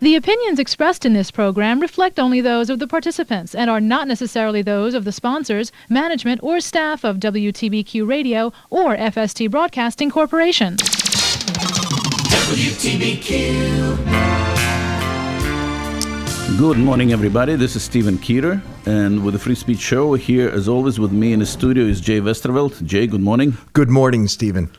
The opinions expressed in this program reflect only those of the participants and are not necessarily those of the sponsors, management, or staff of WTBQ Radio or FST Broadcasting Corporation. WTBQ. Good morning, everybody. This is Stephen Keeter, and with the Free Speech Show, here, as always, with me in the studio is Jay Westerveld. Jay, good morning. Good morning, Stephen.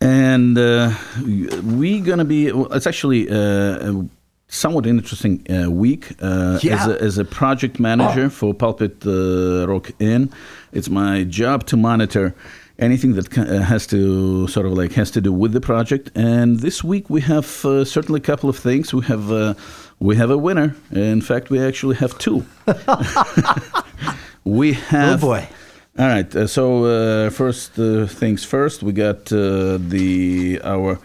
And uh, we're going to be, well, it's actually uh, somewhat interesting uh, week uh, Yeah. as, a, as a project manager for Pulpit uh, Rock Inn. It's my job to monitor anything that uh, has to sort of like has to do with the project. And this week we have uh, certainly a couple of things. We have uh, we have a winner. In fact, we actually have two. we have. Oh, boy. All right. Uh, so uh, first uh, things first, we got uh, the our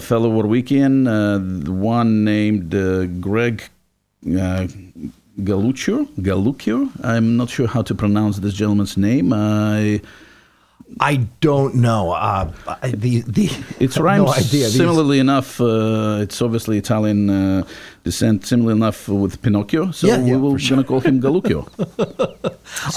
fellow Warwickian, uh, one named uh, Greg uh, Galuccio. Galuccio. I'm not sure how to pronounce this gentleman's name. I I don't know. Uh, the the It's rhymes no idea. These- similarly enough. Uh, it's obviously Italian uh, descent, similar enough with Pinocchio. So Yeah, we yeah, will sure. gonna call him Galuccio.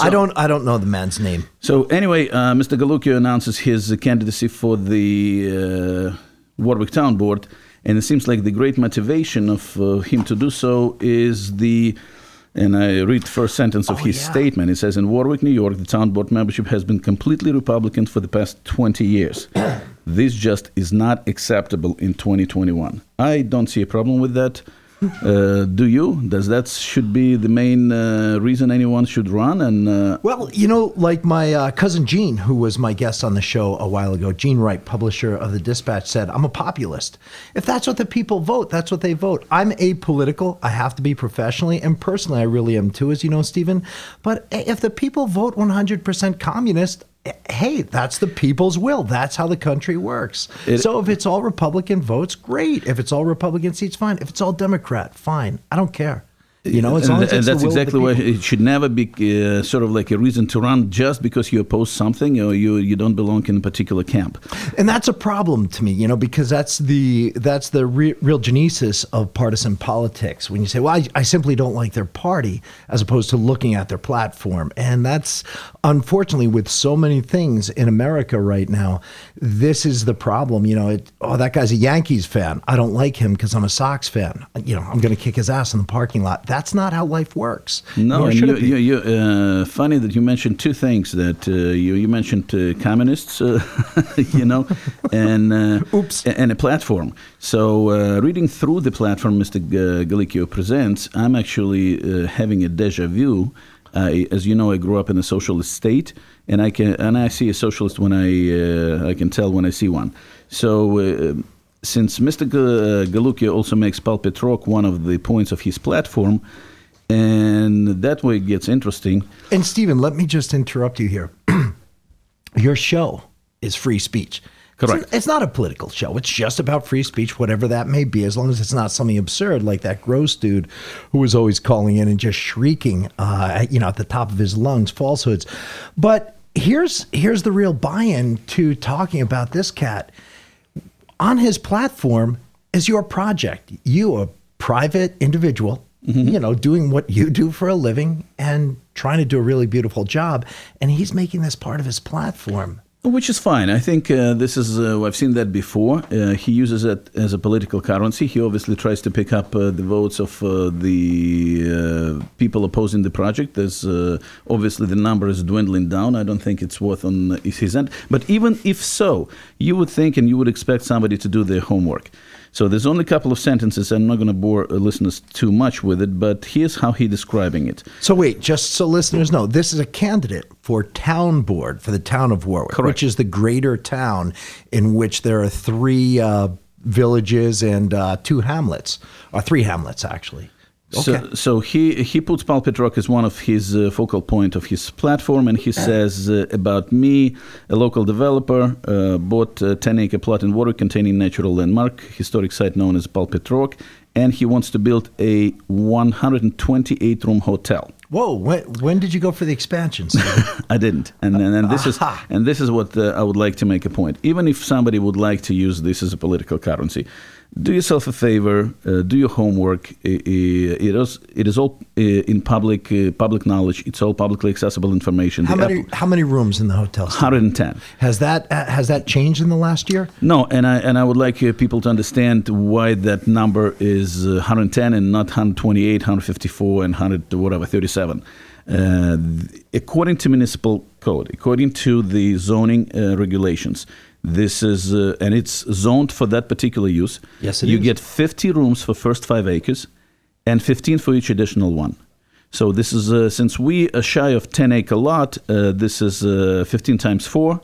I don't. I don't know the man's name. So anyway, uh, Mr. Galuccio announces his candidacy for the uh, Warwick Town Board, and it seems like the great motivation of uh, him to do so is the. And I read first sentence of Oh, his yeah. statement. It says, "In Warwick, New York, the town board membership has been completely Republican for the past 20 years. this just is not acceptable in 2021. I don't see a problem with that. Uh, do you? Does that should be the main uh, reason anyone should run? And uh, Well, you know, like my uh, cousin Gene, who was my guest on the show a while ago, Gene Wright, publisher of the Dispatch, said, "I'm a populist. If that's what the people vote, that's what they vote. I'm apolitical. I have to be professionally and personally. I really am too, as you know, Stephen. But if the people vote 100% communist." Hey, that's the people's will. That's how the country works. It- so if it's all Republican votes, great. If it's all Republican seats, fine. If it's all Democrat, fine. I don't care. You know, as and, long as and that's will of the exactly why it should never be uh, sort of like a reason to run just because you oppose something or you you don't belong in a particular camp. and that's a problem to me you know because that's the that's the re- real genesis of partisan politics. When you say well I, I simply don't like their party as opposed to looking at their platform. And that's unfortunately with so many things in america right now this is the problem you know it, oh that guy's a yankees fan. I don't like him because i'm a sox fan. You know i'm going to kick his ass in the parking lot that's not how life works No, and you, you, you, uh, funny that you mentioned two things. That uh, you you mentioned uh, communists, uh, you know, and uh, Oops. and a platform. So uh, reading through the platform, Mr. G- Galicchio presents, I'm actually uh, having a deja vu. I, as you know, I grew up in a socialist state, and I can and I see a socialist when I uh, I can tell when I see one. So. Uh, since Mr. G- Galucchio also makes Pulpit Rock one of the points of his platform, and that way it gets interesting. And Stephen, let me just interrupt you here. Your show is free speech. Correct. It's, it's not a political show. It's just about free speech, whatever that may be, as long as it's not something absurd like that gross dude who was always calling in and just shrieking, uh, at- you know, at the top of his lungs, falsehoods. But here's here's the real buy-in to talking about this cat on his platform is your project. You, a private individual, mm-hmm. you know, doing what you do for a living and trying to do a really beautiful job. And he's making this part of his platform. Which is fine. I think uh, this is, uh, I've seen that before. Uh, he uses it as a political currency. He obviously tries to pick up uh, the votes of uh, the uh, people opposing the project. There's obviously the number is dwindling down. I don't think it's worth on his end. But even if so, you would think and you would expect somebody to do their homework. So there's only a couple of sentences. I'm not going to bore uh, listeners too much with it, but here's how he's describing it. So wait, just so listeners know, this is a candidate for town board for the town of Warwick, Correct. which is the greater town in which there are three uh, villages and uh, two hamlets, or three hamlets actually. Okay. So, so he he puts Pulpit Rock as one of his uh, focal point of his platform, and he says uh, about me, a local developer uh, bought a 10 acre plot in water containing natural landmark, historic site known as Pulpit Rock, and he wants to build a 128 room hotel. Whoa, when, when did you go for the expansions? I didn't, and and, and this is and this is what uh, I would like to make a point. Even if somebody would like to use this as a political currency, do yourself a favor, uh, do your homework. I- I- It is, it is all uh, in public uh, public knowledge. It's all publicly accessible information. How The many how many rooms in the hotel? Steve? 110. Has that uh, has that changed in the last year? No, and I and I would like uh, people to understand why that number is uh, 110 and not 128, 154, and 100 whatever 37. Uh, according to municipal code, according to the zoning uh, regulations, this is uh, and it's zoned for that particular use. Yes, it you is. get 50 rooms for first five acres, and 15 for each additional one. So this is uh, since we are shy of 10 acre lot, uh, this is uh, 15 times four,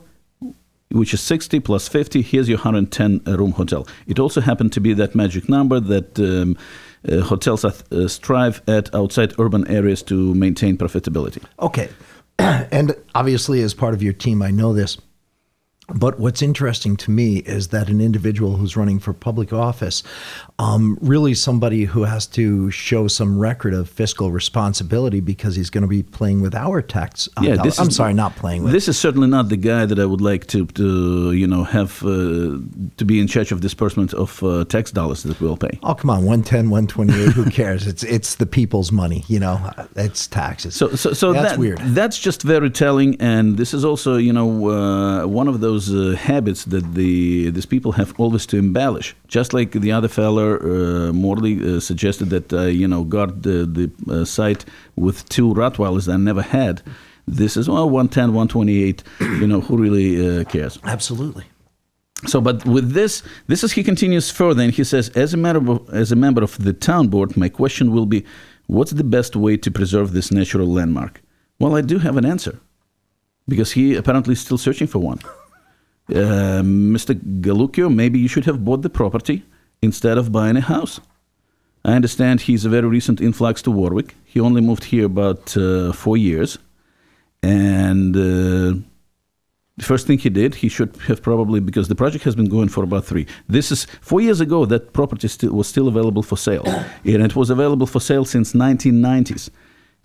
which is 60 plus 50. Here's your 110 room hotel. It also happened to be that magic number that um, uh, hotels are, uh, strive at outside urban areas to maintain profitability. Okay. and obviously, as part of your team, I know this. But what's interesting to me is that an individual who's running for public office, um, really somebody who has to show some record of fiscal responsibility because he's going to be playing with our tax. uh, dollars. this I'm is- sorry, not playing with. This is certainly not the guy that I would like to, to you know, have uh, to be in charge of disbursement of uh, tax dollars that we'll pay. Oh come on, 110, 128. Who cares? It's it's the people's money. You know, it's taxes. So, so, so that's that, weird. That's just very telling, and this is also, you know, uh, one of those uh, habits that the these people have always to embellish. Just like the other fella, uh, Morley, uh, suggested that uh, you know guard the the uh, site with two Rottweilers that I never had. This is well, 110, 128. You know, who really uh, cares? Absolutely. So, but with this, this is he continues further, and he says, as a member of, as a member of the town board, my question will be, what's the best way to preserve this natural landmark? Well, I do have an answer, because he apparently is still searching for one. Uh, Mr. Galukio, maybe you should have bought the property instead of buying a house. I understand he's a very recent influx to Warwick. He only moved here about uh, four years, and. Uh, the first thing he did, he should have probably because the project has been going for about three. This is four years ago. That property still, was still available for sale, and it was available for sale since 1990s.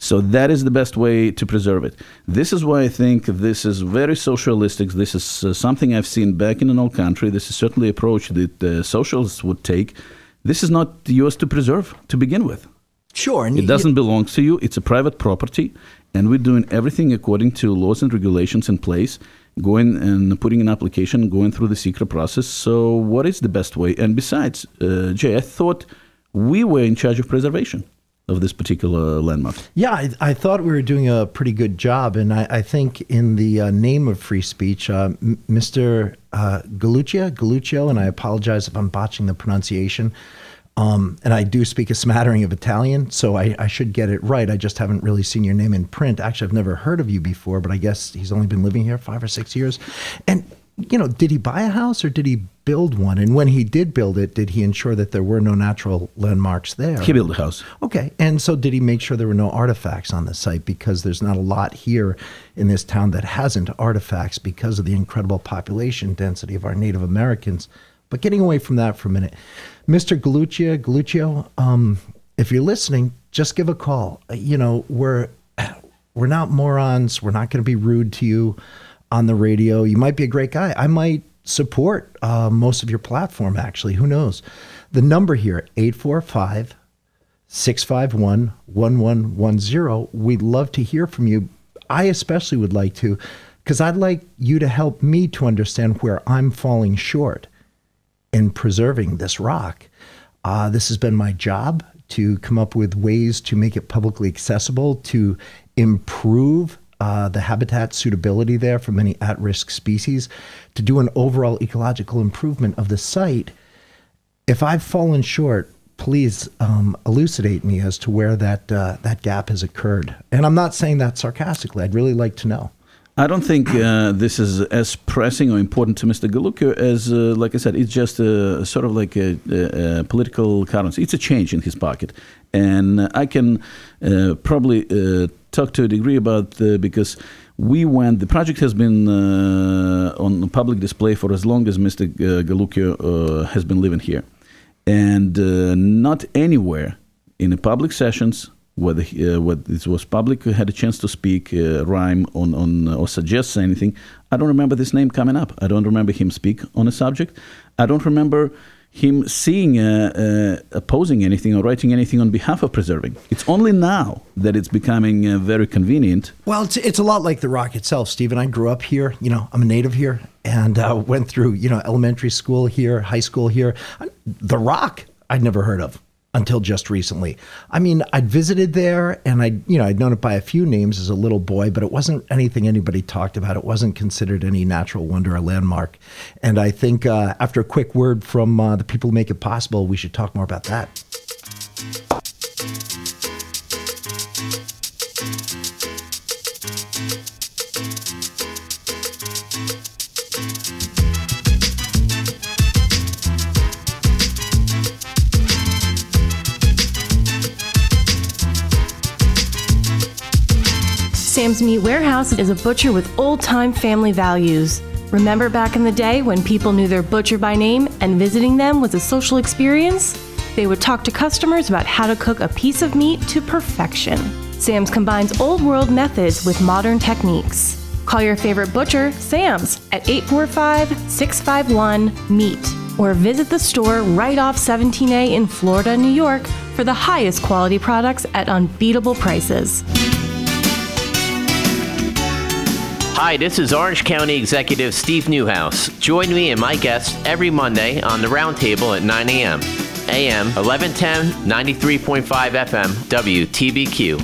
So that is the best way to preserve it. This is why I think this is very socialistic. This is uh, something I've seen back in an old country. This is certainly an approach that the socialists would take. This is not yours to preserve to begin with. Sure. And It doesn't belong to you. It's a private property, and we're doing everything according to laws and regulations in place. Going and putting an application, going through the SEQR process. So, what is the best way? And besides, uh, Jay, I thought we were in charge of preservation of this particular landmark. Yeah, I, I thought we were doing a pretty good job, and I, I think in the uh, name of free speech, uh, M- Mr. Uh, Galuccia, Galuccio, and I apologize if I'm botching the pronunciation. Um, and I do speak a smattering of Italian, so I, I should get it right. I just haven't really seen your name in print. Actually, I've never heard of you before, but I guess he's only been living here five or six years. And you know, did he buy a house or did he build one? And when he did build it, did he ensure that there were no natural landmarks there? He built a house. Okay. And so did he make sure there were no artifacts on the site? Because there's not a lot here in this town that hasn't artifacts because of the incredible population density of our Native Americans. But getting away from that for a minute, Mr. Galuccia, Galuccio, um, if you're listening, just give a call. You know, we're we're not morons. We're not going to be rude to you on the radio. You might be a great guy. I might support uh, most of your platform, actually. Who knows? The number here, 845 651 1110. We'd love to hear from you. I especially would like to, because I'd like you to help me to understand where I'm falling short in preserving this rock. Uh, this has been my job to come up with ways to make it publicly accessible, to improve uh, the habitat suitability there for many at risk species, to do an overall ecological improvement of the site. If I've fallen short, please um, elucidate me as to where that, uh, that gap has occurred. And I'm not saying that sarcastically, I'd really like to know. I don't think uh, this is as pressing or important to Mr. Galukio as, uh, like I said, it's just a, sort of like a, a, a political currency. It's a change in his pocket, and I can uh, probably uh, talk to a degree about uh, because we went. The project has been uh, on public display for as long as Mr. G- Galukio uh, has been living here, and uh, not anywhere in the public sessions whether uh, whether it was public had a chance to speak, uh, rhyme on, on or suggest anything. I don't remember this name coming up. I don't remember him speak on a subject. I don't remember him seeing uh, uh, opposing anything or writing anything on behalf of preserving. It's only now that it's becoming uh, very convenient. Well, it's, it's a lot like the rock itself, Stephen. I grew up here. You know, I'm a native here and uh, went through, you know, elementary school here, high school here. The rock I'd never heard of until just recently. I mean, I'd visited there and I, you know, I'd known it by a few names as a little boy, but it wasn't anything anybody talked about. It wasn't considered any natural wonder or landmark. And I think uh, after a quick word from uh, the people who make it possible, we should talk more about that. Sam's Meat Warehouse is a butcher with old time family values. Remember back in the day when people knew their butcher by name and visiting them was a social experience? They would talk to customers about how to cook a piece of meat to perfection. Sam's combines old world methods with modern techniques. Call your favorite butcher, Sam's, at 845 651 MEAT or visit the store right off 17A in Florida, New York for the highest quality products at unbeatable prices. Hi, this is Orange County Executive Steve Neuhaus. Join me and my guests every Monday on the Roundtable at 9 a.m. AM 1110 93.5 FM WTBQ.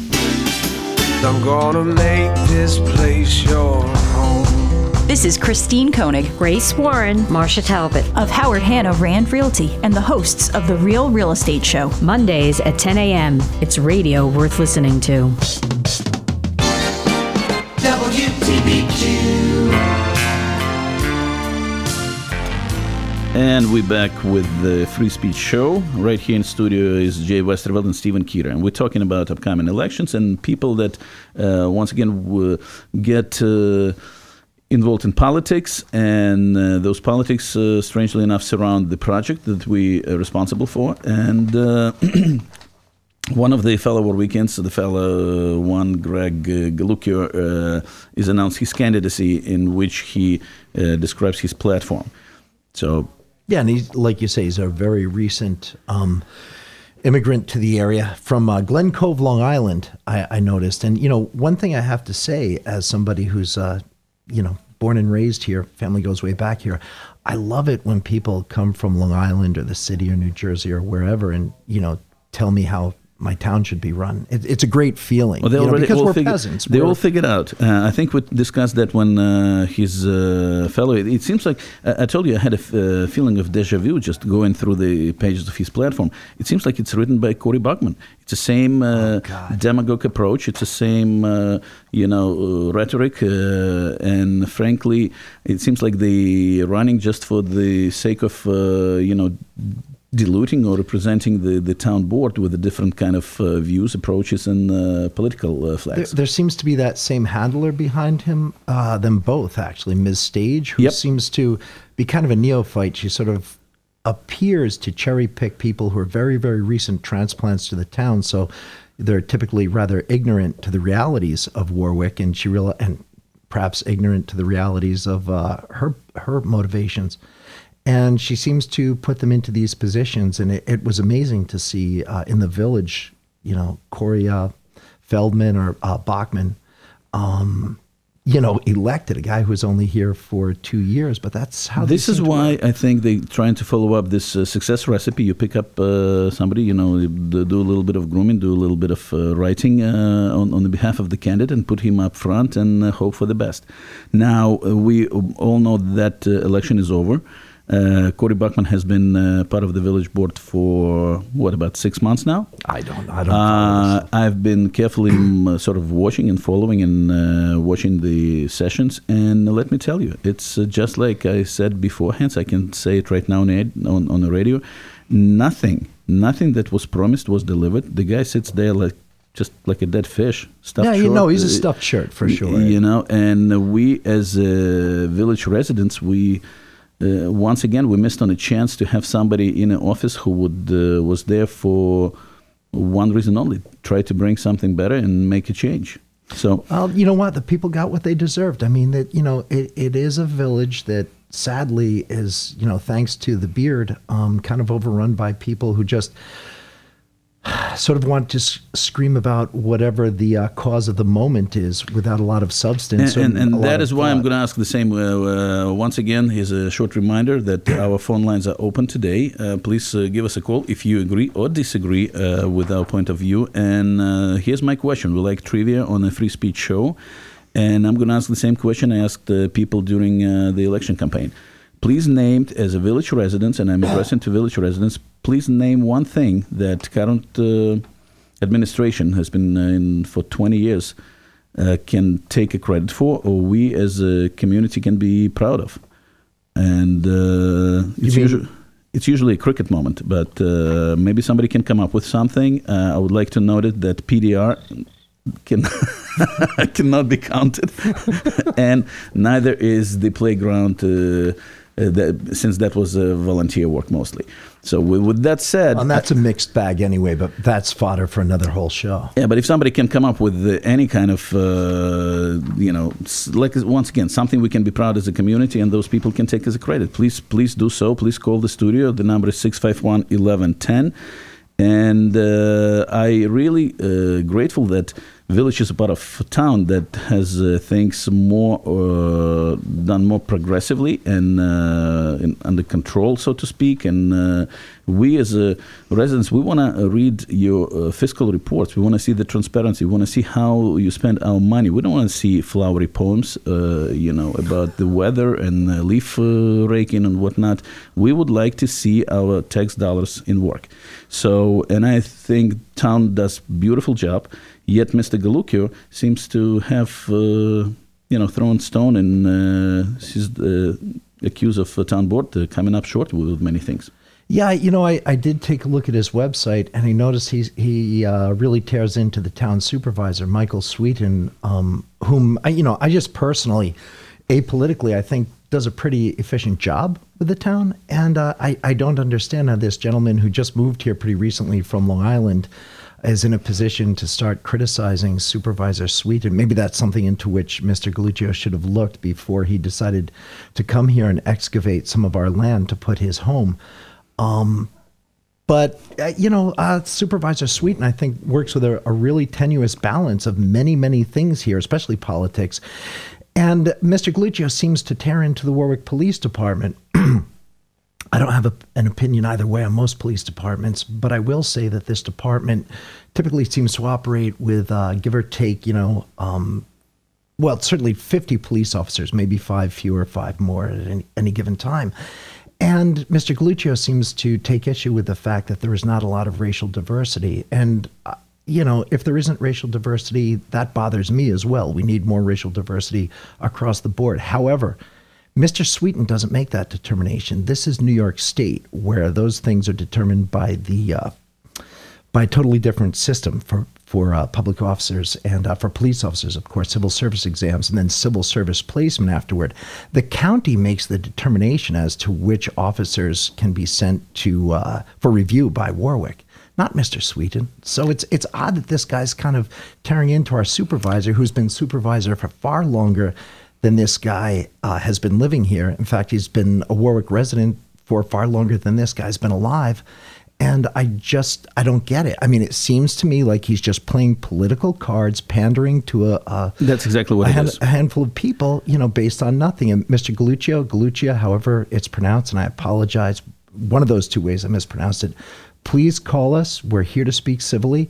I'm gonna make this place your home. This is Christine Koenig, Grace Warren, Marsha Talbot of Howard Hanna Rand Realty and the hosts of The Real Real Estate Show. Mondays at 10 a.m. It's radio worth listening to. And we're back with the Free Speech Show. Right here in studio is Jay Westerveld and Stephen Keeter. And we're talking about upcoming elections and people that, uh, once again, w- get uh, involved in politics. And uh, those politics, uh, strangely enough, surround the project that we are responsible for. And uh, one of the fellow Warwickians, the fellow one, Greg uh, Galukio, uh, is announced his candidacy in which he uh, describes his platform. So yeah, and he's like you say, he's a very recent um, immigrant to the area from uh, Glen Cove, Long Island. I, I, noticed, and you know, one thing I have to say, as somebody who's uh, you know born and raised here, family goes way back here. I love it when people come from Long Island or the city or New Jersey or wherever, and you know, tell me how my town should be run. It, it's a great feeling. Well, they already, know, because we're figure, peasants. They we're, all figured out. Uh, I think we discussed that when uh, his uh, fellow. It, it, seems like I told you I had a uh, feeling of deja vu just going through the pages of his platform. It seems like it's written by Cory Bachmann. It's the same uh, oh, demagogue approach. It's the same, uh, you know, rhetoric, and frankly, it seems like they're running just for the sake of, you know diluting or representing the, the town board with a different kind of uh, views, approaches, and uh, political uh, flags. There, there, seems to be that same handler behind him, uh, them both actually, Ms. Stage, who yep. seems to be kind of a neophyte. She sort of appears to cherry pick people who are very, very recent transplants to the town. So they're typically rather ignorant to the realities of Warwick, and she real and perhaps ignorant to the realities of uh, her her motivations and she seems to put them into these positions. And it, it was amazing to see uh, in the village, you know, Cory uh, Feldman or uh, Bachmann, um, you know, elected a guy who was only here for two years. But that's how this is why I think they're trying to follow up this uh, success recipe. You pick up uh, somebody, you know, do a little bit of grooming, do a little bit of uh, writing on, on the behalf of the candidate, and put him up front and hope for the best. Now we all know that election is over. Uh, Cory Bachmann has been uh, part of the village board for what about six months now? I don't. I don't. Uh, I've been carefully uh, sort of watching and following and uh, watching the sessions, and let me tell you, it's uh, just like I said beforehand. I can say it right now on, on, on the radio. Nothing, nothing that was promised was delivered. The guy sits there like just like a dead fish. Stuffed yeah, you know, he's a stuffed shirt for sure. You know, and we as uh, village residents, we uh, once again, we missed on a chance to have somebody in an office who would uh, was there for one reason only: try to bring something better and make a change. So, well, you know what? The people got what they deserved. I mean, that you know, it, it is a village that sadly is, you know, thanks to the beard, um, kind of overrun by people who just sort of want to s- scream about whatever the uh, cause of the moment is without a lot of substance. And, and, and that is why I'm going to ask the same. Uh, uh, once again, here's a short reminder that our phone lines are open today. Uh, please uh, give us a call if you agree or disagree uh, with our point of view. And uh, here's my question: We like trivia on a free speech show, and I'm going to ask the same question I asked uh, people during uh, the election campaign. Please name as a village resident, and I'm addressing to village residents. Please name one thing that current uh, administration has been uh, in for 20 years uh, can take a credit for, or we as a community can be proud of. And uh, it's, usually, it's usually a cricket moment, but uh, maybe somebody can come up with something. Uh, I would like to note it that PDR can cannot be counted, and neither is the playground. Uh, that, since that was uh, volunteer work mostly. So, with, with that said, And that's a mixed bag anyway, but that's fodder for another whole show. yeah, but if somebody can come up with uh, any kind of, uh, you know, like once again, something we can be proud as a community, and those people can take as a credit. Please, please do so. Please call the studio. The number is 651 1110. And uh, I really uh, grateful that village is a part of town that has uh, things more uh, done more progressively and uh, in, under control, so to speak. And uh, we as uh, residents, we want to read your uh, fiscal reports. We want to see the transparency. We want to see how you spend our money. We don't want to see flowery poems, uh, you know, about the weather and uh, leaf uh, raking and whatnot. We would like to see our tax dollars in work. So, and I think town does beautiful job. Yet Mr. Galuccio seems to have, uh, you know, thrown stone and uh, he's uh, accused of uh, town board uh, coming up short with many things. Yeah, you know, I, I did take a look at his website, and I noticed he's, he uh, really tears into the town supervisor, Michael Sweeton, um, whom I, you know, I just personally, apolitically, I think does a pretty efficient job with the town, and uh, I I don't understand how this gentleman who just moved here pretty recently from Long Island is in a position to start criticizing Supervisor Sweeton. Maybe that's something into which Mr. Galuccio should have looked before he decided to come here and excavate some of our land to put his home. Um, but uh, you know, uh, Supervisor Sweeton, I think, works with a, a really tenuous balance of many, many things here, especially politics. And Mr. Galuccio seems to tear into the Warwick Police Department. I don't have a, an opinion either way on most police departments, but I will say that this department typically seems to operate with uh, give or take, you know, um, well, certainly 50 police officers, maybe five fewer, five more at any, any given time. And Mr. Galuccio seems to take issue with the fact that there is not a lot of racial diversity. And, uh, you know, if there isn't racial diversity, that bothers me as well. We need more racial diversity across the board. However, Mr. Sweeton doesn't make that determination. This is New York State, where those things are determined by the uh, by a totally different system for for uh, public officers and uh, for police officers, of course, civil service exams and then civil service placement afterward. The county makes the determination as to which officers can be sent to uh, for review by Warwick, not Mr. Sweeton. So it's it's odd that this guy's kind of tearing into our supervisor, who's been supervisor for far longer than this guy uh, has been living here. In fact, he's been a Warwick resident for far longer than this guy's been alive. And I just, I don't get it. I mean, it seems to me like he's just playing political cards, pandering to a, a That's exactly what a, it hand- is. a handful of people, you know, based on nothing. And Mr. Galuccio, Galuccia, however it's pronounced, and I apologize, one of those two ways I mispronounced it. Please call us. We're here to speak civilly.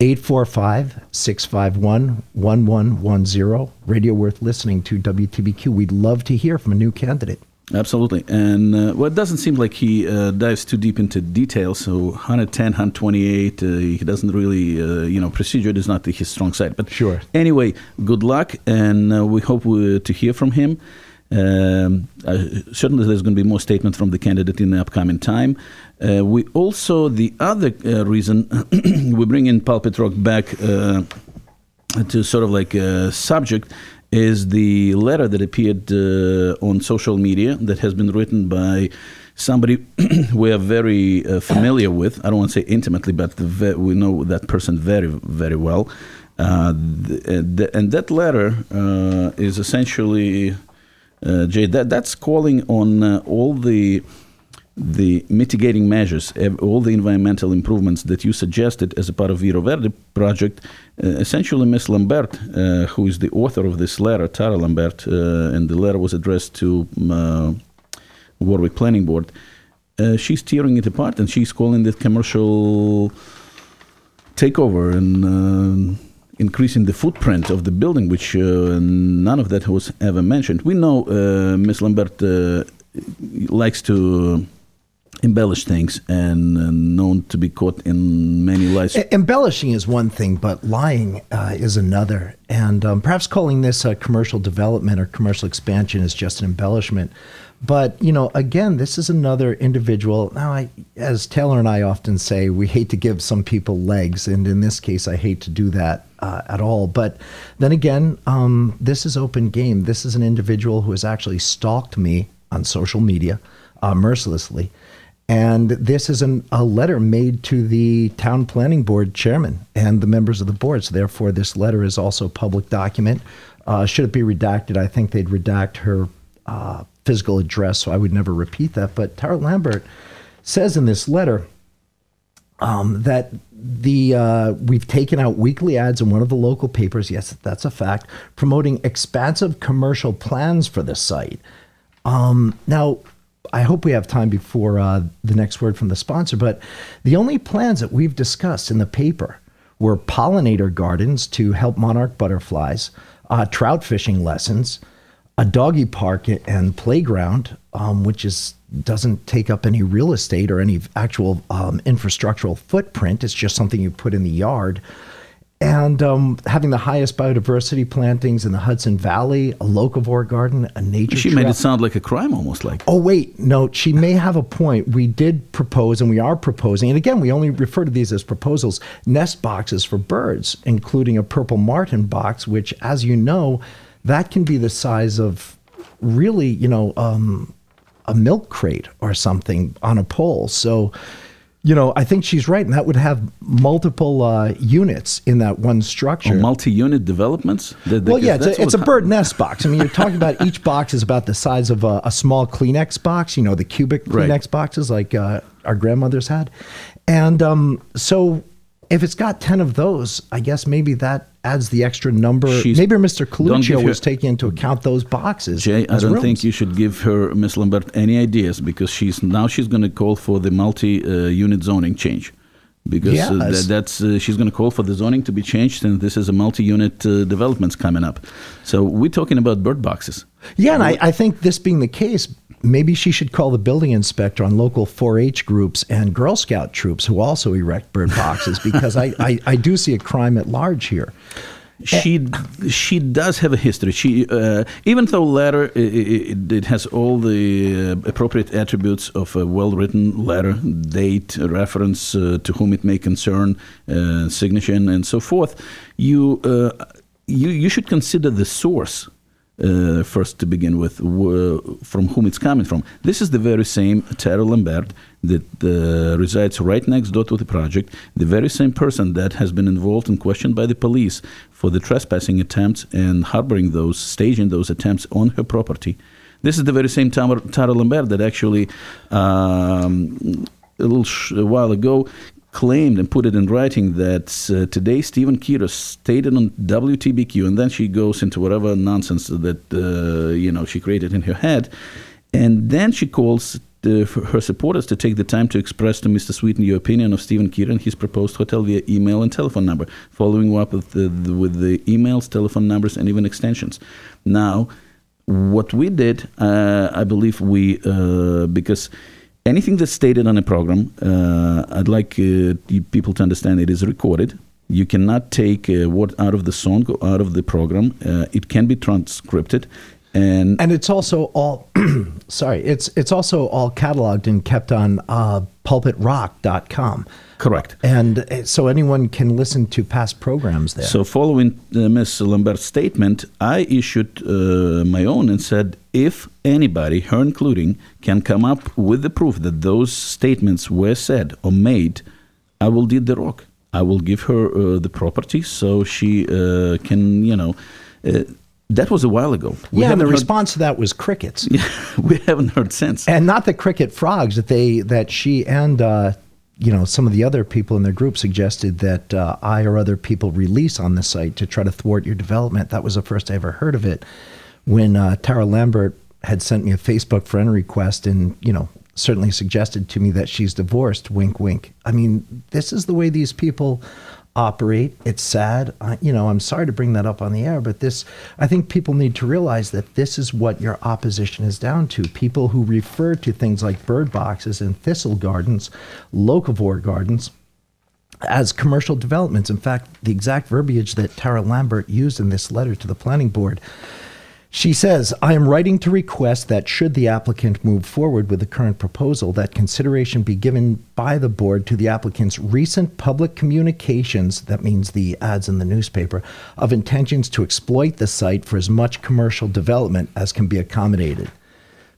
845 651 1110. Radio worth listening to WTBQ. We'd love to hear from a new candidate. Absolutely. And uh, well, it doesn't seem like he uh, dives too deep into details. So 110, 128, uh, he doesn't really, uh, you know, procedure is not his strong side. But Sure. Anyway, good luck, and uh, we hope we, to hear from him. Um, uh, certainly, there's going to be more statements from the candidate in the upcoming time. Uh, we also the other uh, reason we bring in Pulpit Rock back uh, to sort of like a subject is the letter that appeared uh, on social media that has been written by somebody we are very uh, familiar with. I don't want to say intimately, but ve- we know that person very, very well. Uh, and that letter is essentially Jay, that, that's calling on all the the mitigating measures, all the environmental improvements that you suggested as a part of Viro Verde project. Uh, essentially, Ms. Lambert, uh, who is the author of this letter, Tara Lambert, uh, and the letter was addressed to um, uh, Warwick Planning Board. Uh, she's tearing it apart, and she's calling it commercial takeover and uh, increasing the footprint of the building, which none of that was ever mentioned. We know Ms. Lambert likes to embellish things and uh, known to be caught in many lies. Embellishing is one thing, but lying uh, is another. And um, perhaps calling this a commercial development or commercial expansion is just an embellishment. But you know, again, this is another individual. Now, I, as Taylor and I often say, we hate to give some people legs, and in this case, I hate to do that uh, at all. But then again, um, this is open game. This is an individual who has actually stalked me on social media uh, mercilessly. And this is an, a letter made to the town planning board chairman and the members of the board. So therefore, this letter is also a public document. Uh, should it be redacted, I think they'd redact her uh, physical address, so I would never repeat that. But Tara Lambert says in this letter um, that the uh, we've taken out weekly ads in one of the local papers. Yes, that's a fact. Promoting expansive commercial plans for the site. Um, now, I hope we have time before uh, the next word from the sponsor, but the only plans that we've discussed in the paper were pollinator gardens to help monarch butterflies, uh, trout fishing lessons, a doggy park and playground, um, which is doesn't take up any real estate or any actual um, infrastructural footprint. It's just something you put in the yard and um, having the highest biodiversity plantings in the Hudson Valley, a locavore garden, a nature she trail. made it sound like a crime, almost like. Oh wait, no, she may have a point. We did propose, and we are proposing, and again, we only refer to these as proposals. Nest boxes for birds, including a purple martin box, which, as you know, that can be the size of really, you know, um, a milk crate or something on a pole. So. You know, I think she's right, and that would have multiple uh, units in that one structure. Or multi-unit developments. That- Well, yeah, it's a, it's a bird nest box. I mean, you're talking about each box is about the size of a, a small Kleenex box. You know, the cubic Right. Kleenex boxes like uh, our grandmothers had. And um, so, if it's got ten of those, I guess maybe that adds the extra number. She's- maybe Mr. Coluccio her- was taking into account those boxes. Jay, I don't rooms. think you should give her Miss Lambert any ideas because she's now she's going to call for the multi-unit zoning change. Because uh, that, that's uh, she's going to call for the zoning to be changed, and this is a multi-unit uh, developments coming up. So we're talking about bird boxes. Yeah, and I, I think this being the case, maybe she should call the building inspector on local 4-H groups and Girl Scout troops who also erect bird boxes because I, I, I do see a crime at large here. She she does have a history. She uh, even though letter it, it has all the uh, appropriate attributes of a well-written letter, date, reference uh, to whom it may concern, uh, signature, and, and so forth. You uh, you you should consider the source. Uh, first, to begin with, from whom it's coming from. This is the very same Tara Lambert that uh, resides right next door to the project, the very same person that has been involved and questioned by the police for the trespassing attempts and harboring those, staging those attempts on her property. This is the very same Tara Lambert that actually, um, a little sh- a while ago, claimed and put it in writing that uh, today Stephen Keeter stated on WTBQ, and then she goes into whatever nonsense that uh, you know she created in her head, and then she calls the, her supporters to take the time to express to Mr. Sweeton your opinion of Stephen Keeter and his proposed hotel via email and telephone number, following up with the, the, with the emails, telephone numbers, and even extensions. Now, what we did, uh, I believe we uh, because anything that's stated on a program, uh, I'd like uh, people to understand it is recorded. You cannot take a word out of the song or out of the program. Uh, it can be transcripted, and And it's also all sorry, it's it's also all cataloged and kept on uh, pulpitrock.com. correct. And uh, so anyone can listen to past programs there. So, following uh, Ms. Lambert's statement, I issued uh, my own and said if anybody, her including, can come up with the proof that those statements were said or made, I will deed the rock. I will give her uh, the property so she uh, can, you know. That was a while ago. We yeah, and the heard- response to that was crickets. we haven't heard since. and not the cricket frogs that they that she and uh, you know some of the other people in their group suggested that uh, I or other people release on the site to try to thwart your development. That was the first I ever heard of it when uh, Tara Lambert had sent me a Facebook friend request and you know certainly suggested to me that she's divorced. Wink, wink. I mean, this is the way these people operate. It's sad. I, you know, I'm sorry to bring that up on the air, but this, I think people need to realize that this is what your opposition is down to. People who refer to things like bird boxes and thistle gardens, locavore gardens, as commercial developments. In fact, the exact verbiage that Tara Lambert used in this letter to the planning board. She says, I am writing to request that should the applicant move forward with the current proposal, that consideration be given by the board to the applicant's recent public communications, that means the ads in the newspaper, of intentions to exploit the site for as much commercial development as can be accommodated.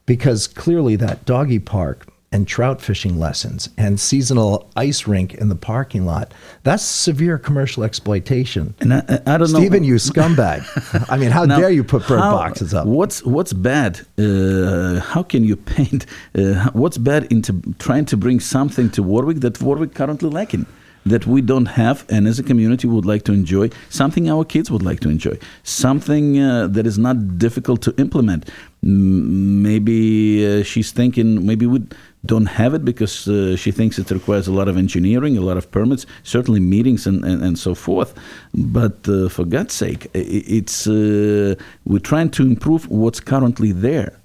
Because clearly that doggy park and trout fishing lessons and seasonal ice rink in the parking lot, that's severe commercial exploitation. And I, I don't know. Stephen, you scumbag. I mean, how Now, dare you put bird how- boxes up? What's what's bad? Uh, how can you paint? Uh, what's bad into trying to bring something to Warwick that Warwick currently lacking? That we don't have, and as a community would like to enjoy something our kids would like to enjoy, something uh, that is not difficult to implement. Maybe uh, she's thinking maybe we don't have it because uh, she thinks it requires a lot of engineering, a lot of permits, certainly meetings and, and, and so forth. But uh, for God's sake, it's uh, we're trying to improve what's currently there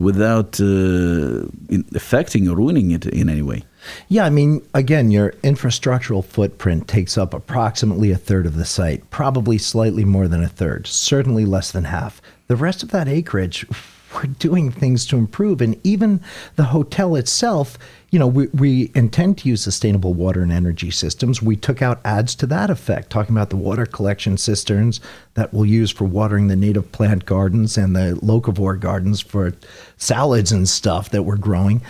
without uh, affecting or ruining it in any way. Yeah, I mean, again, your infrastructural footprint takes up approximately a third of the site, probably slightly more than a third, certainly less than half. The rest of that acreage, we're doing things to improve. And even the hotel itself, you know, we, we intend to use sustainable water and energy systems. We took out ads to that effect, talking about the water collection cisterns that we'll use for watering the native plant gardens and the locavore gardens for salads and stuff that we're growing.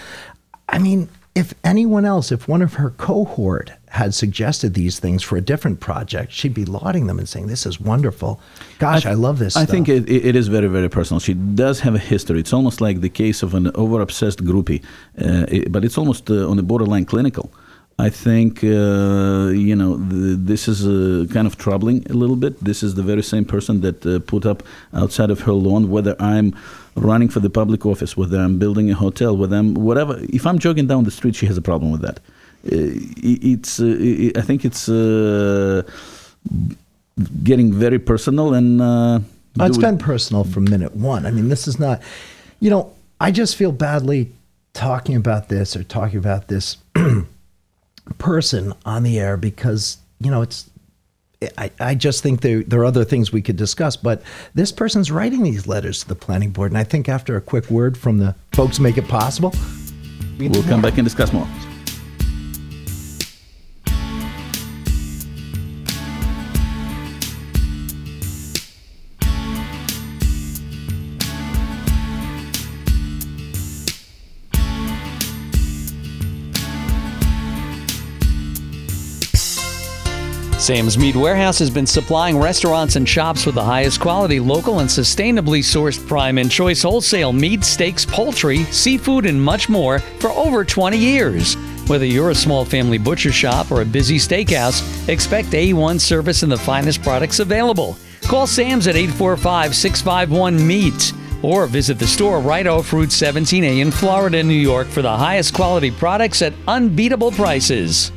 I mean, if anyone else, if one of her cohort had suggested these things for a different project, she'd be lauding them and saying, "This is wonderful. Gosh, I, love this." I stuff. think it, it is very, very personal. She does have a history. It's almost like the case of an over obsessed groupie, uh, it- but it's almost uh, on the borderline clinical. I think, uh, you know, the, this is uh, kind of troubling a little bit. This is the very same person that uh, put up outside of her lawn, whether I'm running for the public office, whether I'm building a hotel, whether I'm whatever. If I'm jogging down the street, she has a problem with that. Uh, it- it's, uh, it- I think it's uh, getting very personal and. Uh, Oh, it's been personal from minute one. I mean, this is not, you know, I just feel badly talking about this or talking about this person on the air because, you know, it's, I, I just think there, there are other things we could discuss, but this person's writing these letters to the planning board. And I think after a quick word from the folks who make it possible, we We'll come back and discuss more. Sam's Meat Warehouse has been supplying restaurants and shops with the highest quality, local, and sustainably sourced prime and choice wholesale meat, steaks, poultry, seafood, and much more for over 20 years. Whether you're a small family butcher shop or a busy steakhouse, expect A1 service and the finest products available. Call Sam's at 845 651 MEAT or visit the store right off Route 17A in Florida, New York for the highest quality products at unbeatable prices.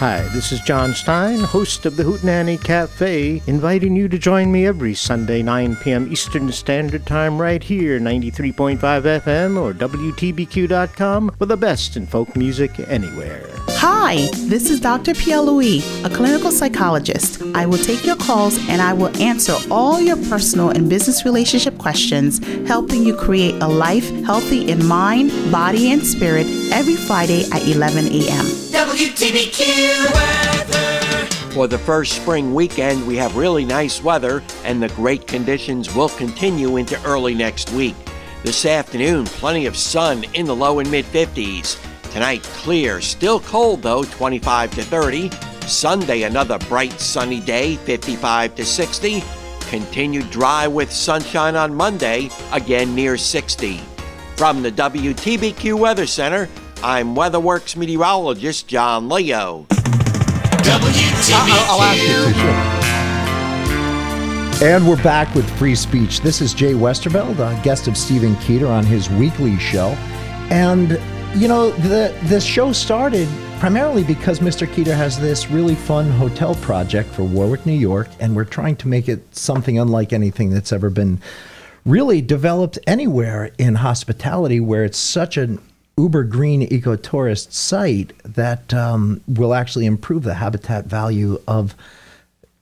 Hi, this is John Stein, host of the Hootenanny Cafe, inviting you to join me every Sunday 9 p.m. Eastern Standard Time right here, 93.5 FM or WTBQ.com for the best in folk music anywhere. Hi, this is Dr. Pierre Louis, a clinical psychologist. I will take your calls and I will answer all your personal and business relationship questions, helping you create a life healthy in mind, body, and spirit every Friday at 11 a.m. WTBQ weather. For the first spring weekend, we have really nice weather, and the great conditions will continue into early next week. This afternoon, plenty of sun in the low and mid 50s. Tonight, clear, still cold though, 25 to 30. Sunday, another bright sunny day, 55 to 60. Continued dry with sunshine on Monday, again near 60. From the WTBQ Weather Center, I'm WeatherWorks meteorologist John Leo. I'll, I'll ask you to, sure. And we're back with free speech. This is Jay Westerveld, a guest of Stephen Keeter on his weekly show. And, you know, the, the show started primarily because Mr. Keeter has this really fun hotel project for Warwick, New York, and we're trying to make it something unlike anything that's ever been really developed anywhere in hospitality where it's such an uber green ecotourist site that um, will actually improve the habitat value of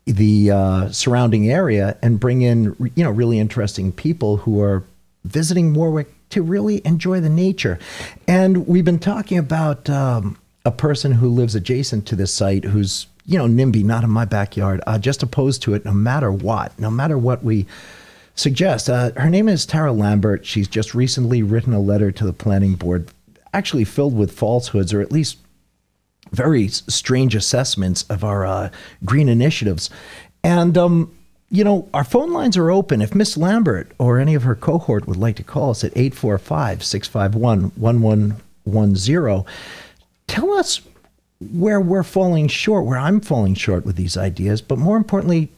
the uh, surrounding area and bring in you know really interesting people who are visiting Warwick to really enjoy the nature. And we've been talking about um, a person who lives adjacent to this site who's you know NIMBY, not in my backyard, uh, just opposed to it no matter what, no matter what we suggest. Uh, her name is Tara Lambert. She's just recently written a letter to the planning board actually filled with falsehoods or at least very strange assessments of our uh, green initiatives. And, um, you know, our phone lines are open. If Miss Lambert or any of her cohort would like to call us at 845 651 1110, tell us where we're falling short, where I'm falling short with these ideas, but more importantly,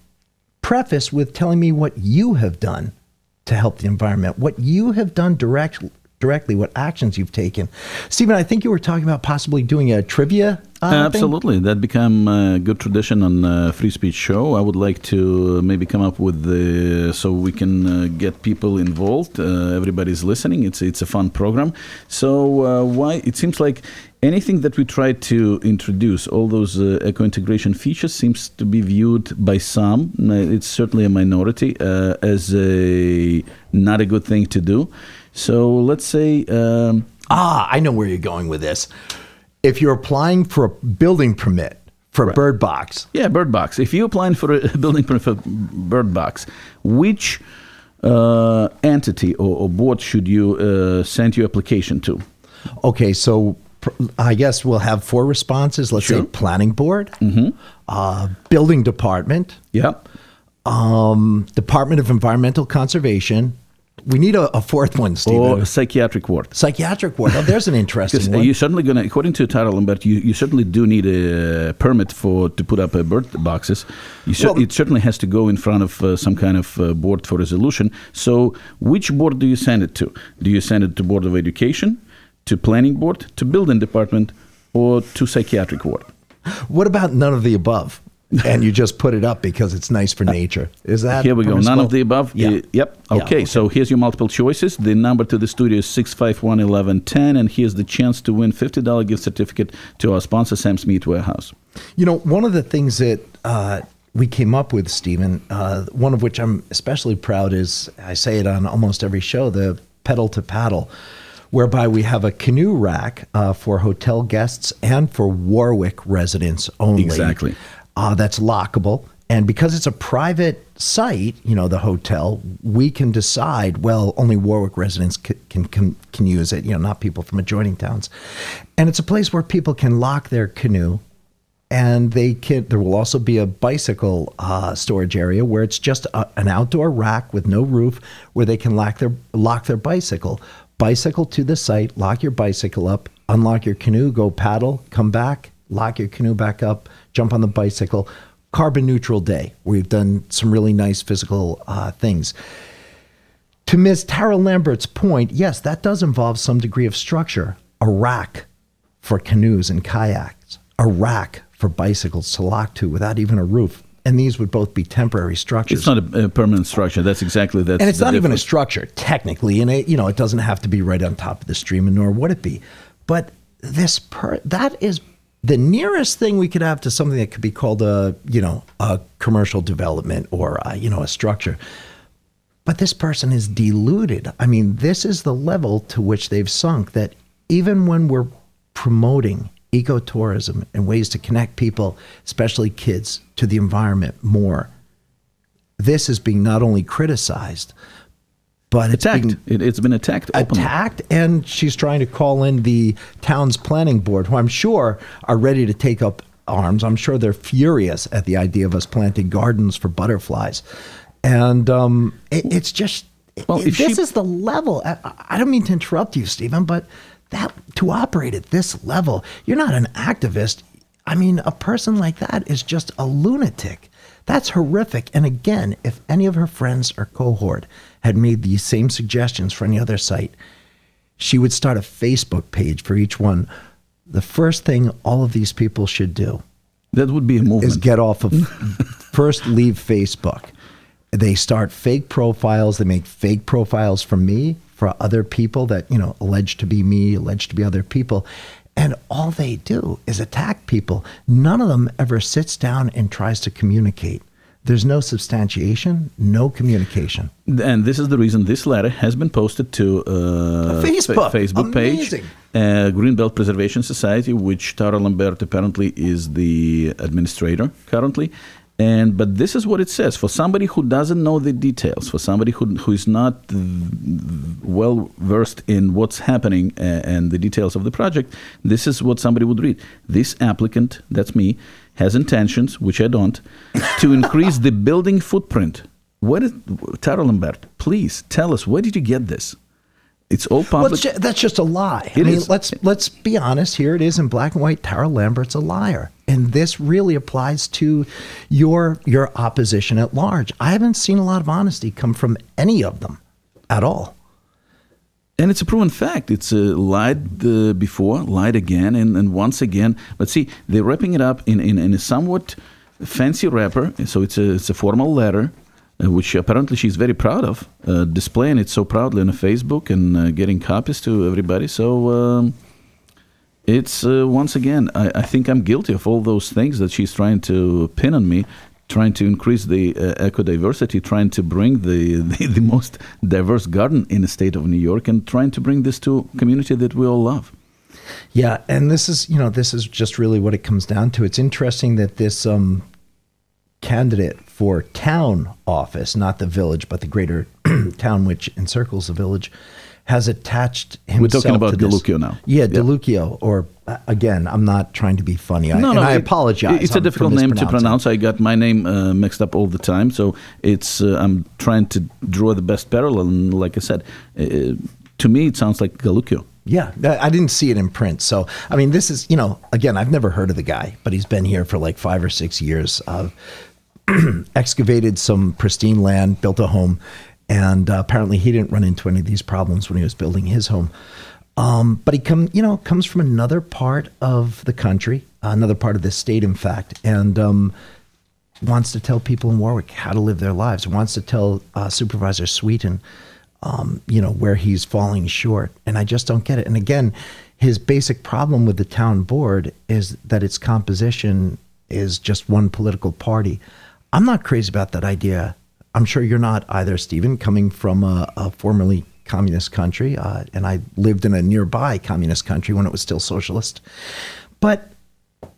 preface with telling me what you have done to help the environment, what you have done direct, directly what actions you've taken. Stephen, I think you were talking about possibly doing a trivia. Uh, Absolutely, thing? that become a good tradition on free speech show. I would like to maybe come up with the so we can uh, get people involved. Uh, everybody's listening. It's it's a fun program. So uh, why it seems like anything that we try to introduce, all those uh, eco integration features, seems to be viewed by some. It's certainly a minority uh, as a not a good thing to do. So let's say. Um, ah, I know where you're going with this. If you're applying for a building permit for right. bird box. Yeah, bird box. If you're applying for a building permit for bird box, which uh, entity or, or, board should you uh, send your application to? Okay, so I guess we'll have four responses. Let's sure. say planning board, mm-hmm. uh, building department, yep, um, Department of Environmental Conservation, we need a, a fourth one, Stephen. Or psychiatric ward. Psychiatric ward. Oh, there's an interesting one. You're certainly going to, according to Tara Lambert, you, you certainly do need a permit for to put up a bird boxes. Well, it certainly has to go in front of uh, some kind of uh, board for resolution. So, which board do you send it to? Do you send it to Board of Education, to Planning Board, to Building Department, or to Psychiatric Ward? What about none of the above? And you just put it up because it's nice for nature. Is that here we go? None of the above. Yeah. Uh, yep. Okay. Yeah, okay. So here's your multiple choices. The number to the studio is six five one eleven ten, and here's the chance to win fifty dollar gift certificate to our sponsor, Sam's Meat Warehouse. You know, one of the things that. Uh, we came up with, Stephen, uh, one of which I'm especially proud is I say it on almost every show the pedal to paddle whereby we have a canoe rack uh, for hotel guests and for Warwick residents only. Exactly uh, that's lockable. And because it's a private site, you know, the hotel, we can decide, well, only Warwick residents can, can, can, use it, you know, not people from adjoining towns. And it's a place where people can lock their canoe and they can there will also be a bicycle uh, storage area where it's just a, an outdoor rack with no roof where they can lock their lock their bicycle bicycle to the site lock your bicycle up unlock your canoe go paddle come back lock your canoe back up jump on the bicycle. Carbon neutral day. We've done some really nice physical uh, things. To Ms. Tara Lambert's point, yes, that does involve some degree of structure. A rack for canoes and kayaks, a rack for bicycles to lock to without even a roof. And these would both be temporary structures. It's not a, a permanent structure. That's exactly that. And it's not difference. even a structure technically, and it, you know it doesn't have to be right on top of the stream, and nor would it be. But this per, that is the nearest thing we could have to something that could be called a you know a commercial development or a, you know a structure. But this person is deluded. I mean this is the level to which they've sunk that even when we're promoting ecotourism and ways to connect people especially kids to the environment more this is being not only criticized but it's attacked. Been, it, has been attacked. Openly. Attacked, and she's trying to call in the town's planning board, who I'm sure are ready to take up arms. I'm sure they're furious at the idea of us planting gardens for butterflies. and um, it, it's just Well, it- this she- is the level. I, I don't mean to interrupt you, Stephen, but that to operate at this level, you're not an activist. I mean, a person like that is just a lunatic. That's horrific. And again, if any of her friends or cohort had made these same suggestions for any other site, she would start a Facebook page for each one. The first thing all of these people should do That would be a movement. is get off of first leave Facebook. They start fake profiles. They make fake profiles for me, for other people that, you know, alleged to be me, alleged to be other people. And all they do is attack people. None of them ever sits down and tries to communicate. There's no substantiation, no communication. and this is the reason this letter has been posted to uh, Facebook. fa- Facebook Amazing. page, uh, Greenbelt Preservation Society, which Tara Lambert apparently is the administrator currently. And but this is what it says for somebody who doesn't know the details, for somebody who who is not well versed in what's happening uh, and the details of the project. This is what somebody would read. This applicant, that's me, has intentions, which I don't, to increase the building footprint. What is Tara Lambert? Please tell us where did you get this? It's all Well, public. it's ju- that's just a lie. I mean, is. let's let's be honest. Here it is in black and white. Tara Lambert's a liar, and this really applies to your your opposition at large. I haven't seen a lot of honesty come from any of them at all. And it's a proven fact. It's uh, lied uh, before, lied again, and, and once again. But see, they're wrapping it up in, in, in a somewhat fancy wrapper. So it's a, it's a formal letter, uh, which apparently she's very proud of, uh, displaying it so proudly on Facebook and uh, getting copies to everybody. So um, it's uh, once again, I, I think I'm guilty of all those things that she's trying to pin on me. Trying to increase the uh, eco diversity, trying to bring the, the, the most diverse garden in the state of New York, and trying to bring this to community that we all love. Yeah, and this is you know this is just really what it comes down to. It's interesting that this um, candidate for town office, not the village, but the greater town which encircles the village, has attached himself. We're talking about DeLucchio now. Yeah, DeLucchio. Or uh, again, I'm not trying to be funny, I, and I it- apologize. It's a difficult name to pronounce. I got my name uh, mixed up all the time, so it's uh, I'm trying to draw the best parallel. And like I said, uh, to me, it sounds like Galucchio. Yeah, I didn't see it in print. So, I mean, this is, you know, again, I've never heard of the guy, but he's been here for like five or six years. Uh, excavated some pristine land, built a home, and uh, apparently he didn't run into any of these problems when he was building his home. Um, but he come, you know, comes from another part of the country, another part of the state, in fact, and um, wants to tell people in Warwick how to live their lives. Wants to tell uh, Supervisor Sweeton, um, you know, where he's falling short, and I just don't get it. And again, his basic problem with the town board is that its composition is just one political party. I'm not crazy about that idea. I'm sure you're not either, Stephen, coming from a, a formerly communist country, uh, and I lived in a nearby communist country when it was still socialist. But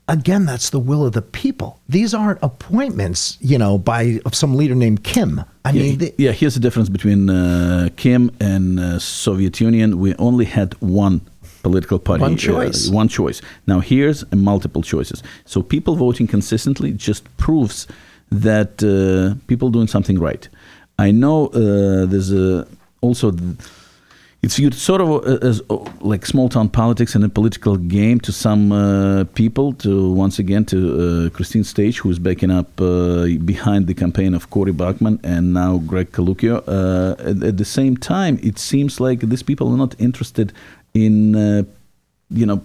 again, that's the will of the people. These aren't appointments, you know, by of some leader named Kim. I yeah, mean, yeah, here's the difference between uh, Kim and uh, Soviet Union. We only had one political party, One uh, choice. one choice. Now here's multiple choices. So people voting consistently just proves that uh, people doing something right. I know uh, there's a, also. th- it's viewed sort of uh, as uh, like small town politics and a political game to some uh, people. To once again to uh, Christine Stage, who is backing up uh, behind the campaign of Cory Bachman and now Greg. Uh, at, at the same time, it seems like these people are not interested in, you know.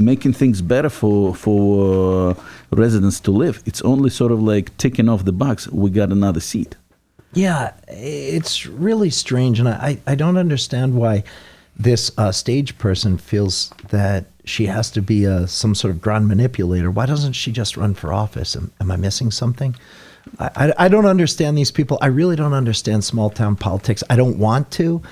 Making things better for for uh, residents to live. It's only sort of like ticking off the box. We got another seat. Yeah, it's really strange, and I, I don't understand why this uh, stage person feels that she has to be a, some sort of grand manipulator. Why doesn't she just run for office? Am, am I missing something? I, I, I don't understand these people. I really don't understand small town politics. I don't want to.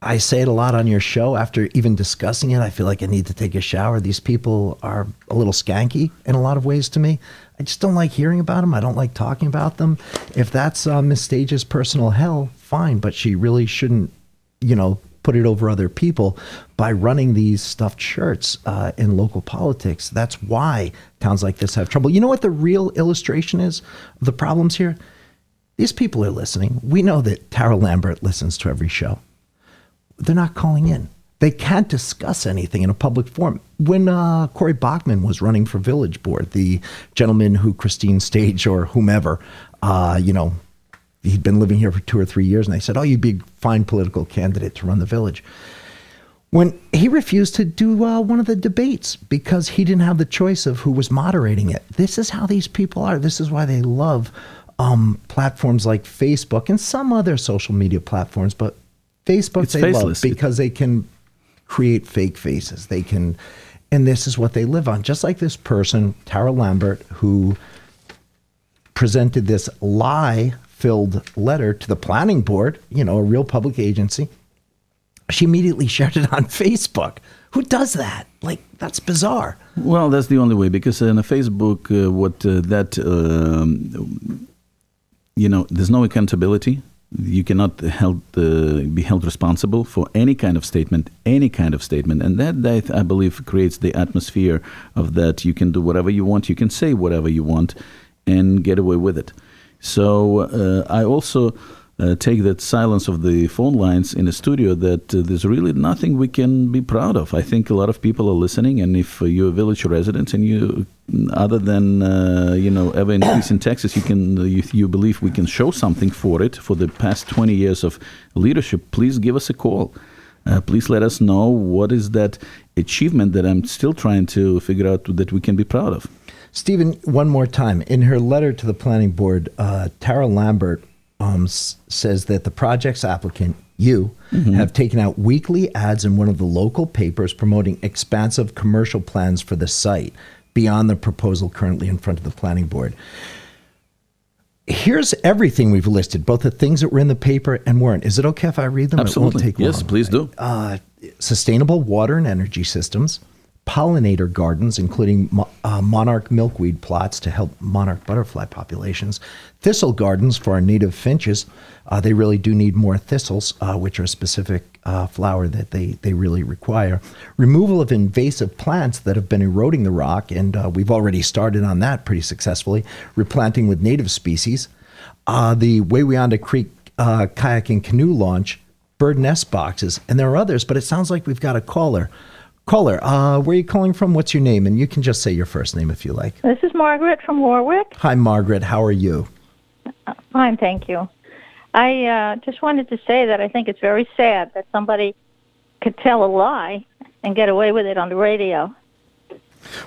I say it a lot on your show. After even discussing it, I feel like I need to take a shower. These people are a little skanky in a lot of ways to me. I just don't like hearing about them. I don't like talking about them. If that's uh, Miss Stage's personal hell, fine. But she really shouldn't, you know, put it over other people by running these stuffed shirts uh, in local politics. That's why towns like this have trouble. You know what the real illustration is of the problems here? These people are listening. We know that Tara Lambert listens to every show. They're not calling in. They can't discuss anything in a public forum. When uh, Corey Bachman was running for village board, the gentleman who Christine Stage or whomever, uh, you know, he'd been living here for two or three years, and they said, "Oh, you'd be a fine political candidate to run the village." When he refused to do uh, one of the debates because he didn't have the choice of who was moderating it. This is how these people are. This is why they love um, platforms like Facebook and some other social media platforms, but Facebook It's they faceless. love because they can create fake faces. They can, and this is what they live on. Just like this person, Tara Lambert, who presented this lie-filled letter to the planning board, you know, a real public agency. She immediately shared it on Facebook. Who does that? Like that's bizarre. Well, that's the only way because in a Facebook, uh, what uh, that um, you know, there's no accountability. You cannot held, uh, be held responsible for any kind of statement, any kind of statement, and that, that I believe creates the atmosphere of that you can do whatever you want, you can say whatever you want, and get away with it. So uh, I also uh, take that silence of the phone lines in a studio that uh, there's really nothing we can be proud of. I think a lot of people are listening, and if uh, you're a village resident and you, other than uh, you know ever increase in taxes, you can uh, you, you believe we can show something for it for the past 20 years of leadership. Please give us a call. Uh, please let us know what is that achievement that I'm still trying to figure out that we can be proud of. Stephen, one more time. In her letter to the planning board, Tara Lambert um, s- says that the project's applicant, you, have taken out weekly ads in one of the local papers promoting expansive commercial plans for the site beyond the proposal currently in front of the planning board. Here's everything we've listed, both the things that were in the paper and weren't. Is it okay if I read them? It won't Absolutely. Yes, long. please do. Uh, sustainable water and energy systems, pollinator gardens, including mo- uh, monarch milkweed plots to help monarch butterfly populations, thistle gardens for our native finches. Uh, they really do need more thistles, uh, which are a specific uh, flower that they, they really require. Removal of invasive plants that have been eroding the rock, and uh, we've already started on that pretty successfully. Replanting with native species. Uh, the Wawayanda Creek kayak and canoe launch, bird nest boxes, and there are others, but it sounds like we've got a caller. Caller, uh, where are you calling from? What's your name? And you can just say your first name if you like. This is Margaret from Warwick. Hi, Margaret. How are you? Fine, thank you. I uh, just wanted to say that I think it's very sad that somebody could tell a lie and get away with it on the radio.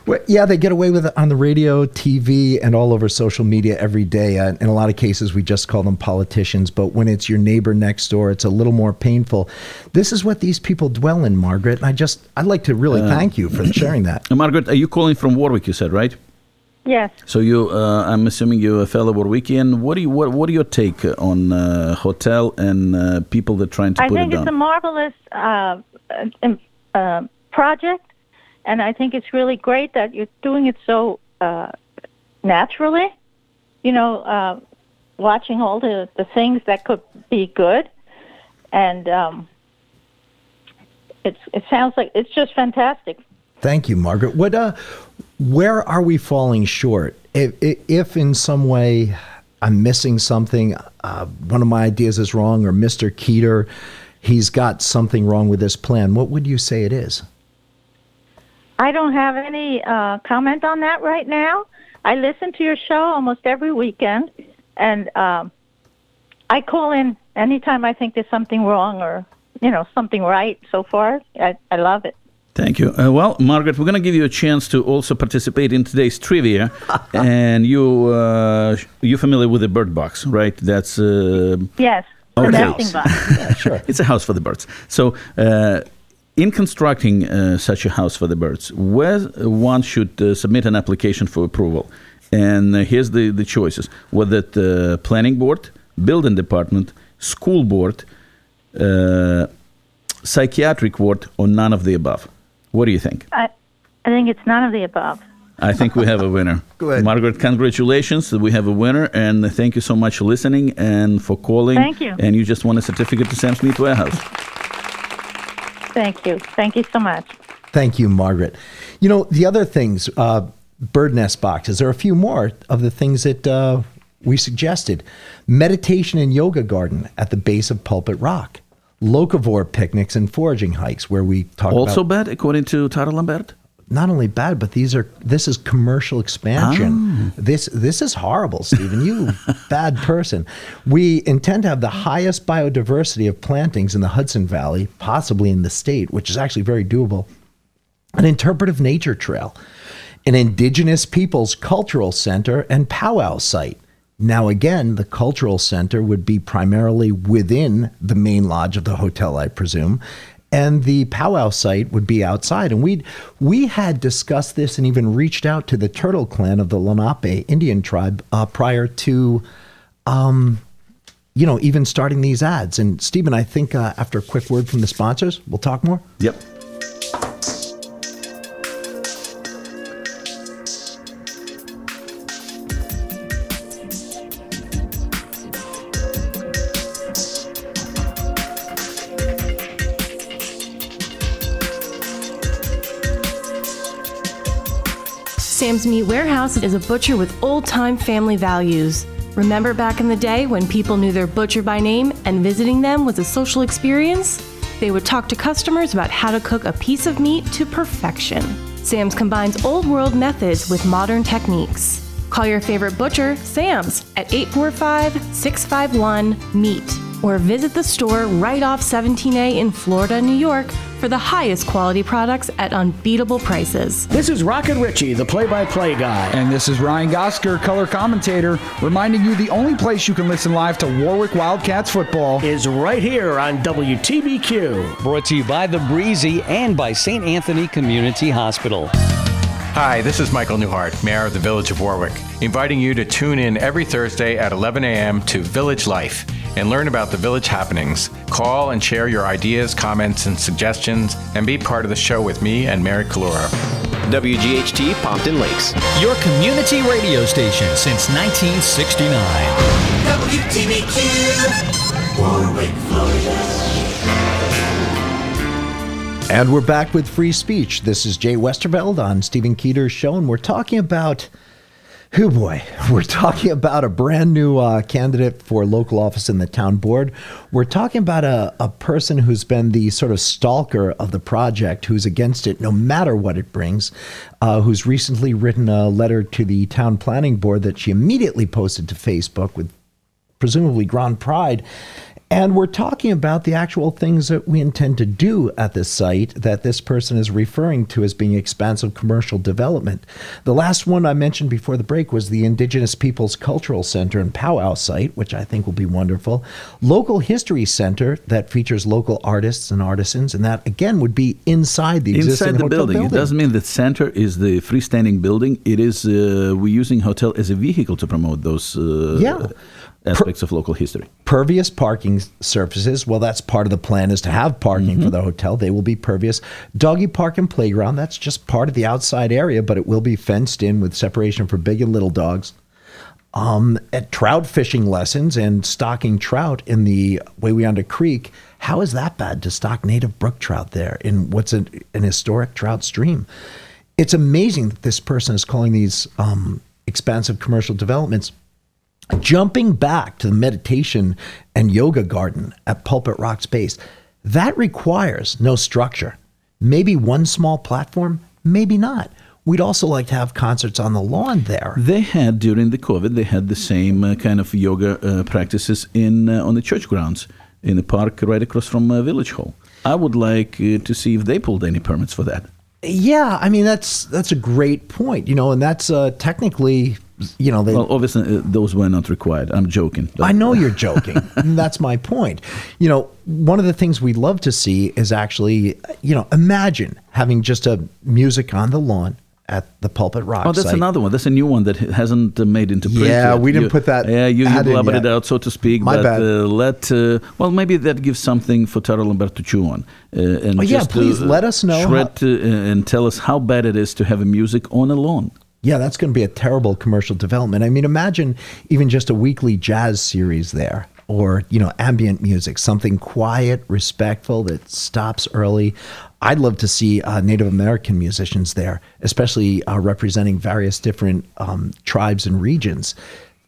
Well, yeah, they get away with it on the radio, TV, and all over social media every day. Uh, in a lot of cases, we just call them politicians. But when it's your neighbor next door, it's a little more painful. This is what these people dwell in, Margaret. And I just, I'd like to really Uh, thank you for sharing that. Margaret, are you calling from Warwick? You said right. Yes. So you, uh, I'm assuming you're a fellow Warwickian. What do you, what, what are your take on uh, hotel and uh, people that are trying to I put think it it's down? a marvelous uh, uh, uh, project, and I think it's really great that you're doing it so uh, naturally. You know, uh, watching all the, the things that could be good, and um, it's it sounds like it's just fantastic. Thank you, Margaret. What, uh, where are we falling short? If, if, in some way I'm missing something, uh, one of my ideas is wrong, or Mr. Keeter, he's got something wrong with this plan, what would you say it is? I don't have any uh, comment on that right now. I listen to your show almost every weekend, and um, I call in anytime I think there's something wrong or you know something right. So far, I, I love it. Thank you. Uh, well, Margaret, we're going to give you a chance to also participate in today's trivia. and you, uh, you're familiar with the bird box, right? That's uh, Yes. Okay. Box. sure. It's a house for the birds. So, uh, in constructing uh, such a house for the birds, where one should uh, submit an application for approval, and uh, here's the, the choices: whether it uh, planning board, building department, school board, uh, psychiatric ward, or none of the above. What do you think? I, I think it's none of the above. I think we have a winner. Go ahead. Margaret, congratulations. We have a winner, and thank you so much for listening and for calling. Thank you. And you just won a certificate to Sam's Meat Warehouse. Thank you. Thank you so much. Thank you, Margaret. You know, the other things, uh, bird nest boxes, there are a few more of the things that uh, we suggested meditation and yoga garden at the base of Pulpit Rock, locavore picnics and foraging hikes where we talk Also about bad, according to Tara Lambert? Not only bad, but these are this is commercial expansion. Ah. This this is horrible, Stephen. You bad person. We intend to have the highest biodiversity of plantings in the Hudson Valley, possibly in the state, which is actually very doable. An interpretive nature trail, an indigenous peoples cultural center and powwow site. Now, again, the cultural center would be primarily within the main lodge of the hotel, I presume, and the powwow site would be outside. And we we had discussed this and even reached out to the Turtle Clan of the Lenape Indian tribe uh, prior to, um, you know, even starting these ads. And Stephen, I think uh, after a quick word from the sponsors, we'll talk more. Yep. Sam's Meat Warehouse is a butcher with old time family values. Remember back in the day when people knew their butcher by name and visiting them was a social experience? They would talk to customers about how to cook a piece of meat to perfection. Sam's combines old world methods with modern techniques. Call your favorite butcher, Sam's, at 845 651 MEAT or visit the store right off 17A in Florida, New York for the highest quality products at unbeatable prices. This is Rocket Richie, the play by play guy. And this is Ryan Gosker, color commentator, reminding you the only place you can listen live to Warwick Wildcats football is right here on WTBQ. Brought to you by The Breezy and by St. Anthony Community Hospital. Hi, this is Michael Newhart, Mayor of the Village of Warwick, inviting you to tune in every Thursday at 11 a.m. to Village Life and learn about the village happenings. Call and share your ideas, comments, and suggestions, and be part of the show with me and Mary Kalura. WGHT Pompton Lakes. Your community radio station since 1969. WTBQ, Warwick, Florida. And we're back with free speech. This is Jay Westerveld on Stephen Keeter's show, and we're talking about, oh boy, we're talking about a brand new uh, candidate for local office in the town board. We're talking about a, a person who's been the sort of stalker of the project, who's against it no matter what it brings, uh, who's recently written a letter to the town planning board that she immediately posted to Facebook with presumably grand pride. And we're talking about the actual things that we intend to do at this site that this person is referring to as being expansive commercial development. The last one I mentioned before the break was the Indigenous Peoples Cultural Center and Powwow site, which I think will be wonderful. Local History Center that features local artists and artisans, and that again would be inside the existing Inside the hotel building. building. It doesn't mean the center is the freestanding building. It is uh, we're using hotel as a vehicle to promote those uh, Yeah. Aspects of local history. pervious parking surfaces well that's part of the plan is to have parking for the hotel they will be pervious doggy park and playground that's just part of the outside area but it will be fenced in with separation for big and little dogs um, at trout fishing lessons and stocking trout in the Wawayanda Creek. How is that bad to stock native brook trout there in what's an, an historic trout stream? It's amazing that this person is calling these um, expansive commercial developments jumping back to the meditation and yoga garden at Pulpit Rock Space, that requires no structure. Maybe one small platform, maybe not. We'd also like to have concerts on the lawn there. They had during the COVID, they had the same uh, kind of yoga uh, practices in uh, on the church grounds in the park right across from uh, Village Hall. I would like uh, to see if they pulled any permits for that. Yeah, I mean that's that's a great point, you know, and that's uh, technically, you know, they, Well, obviously uh, those were not required. I'm joking. but- I know you're joking. that's my point. You know, one of the things we'd love to see is actually, you know, imagine having just a music on the lawn at the Pulpit Rock. Oh, that's site. another one. That's a new one that hasn't uh, made into print. Yeah, yet. we didn't You- put that Yeah, you, you blubbered it out, so to speak. My but bad. Uh, let uh, well, maybe that gives something for Tara Lambert to chew on. Uh, and Oh, yeah, please uh, let us know Shred uh, and tell us how bad it is to have a music on a lawn. Yeah, that's going to be a terrible commercial development. I mean, imagine even just a weekly jazz series there or, you know, ambient music, something quiet, respectful that stops early. I'd love to see uh, Native American musicians there, especially uh, representing various different um, tribes and regions.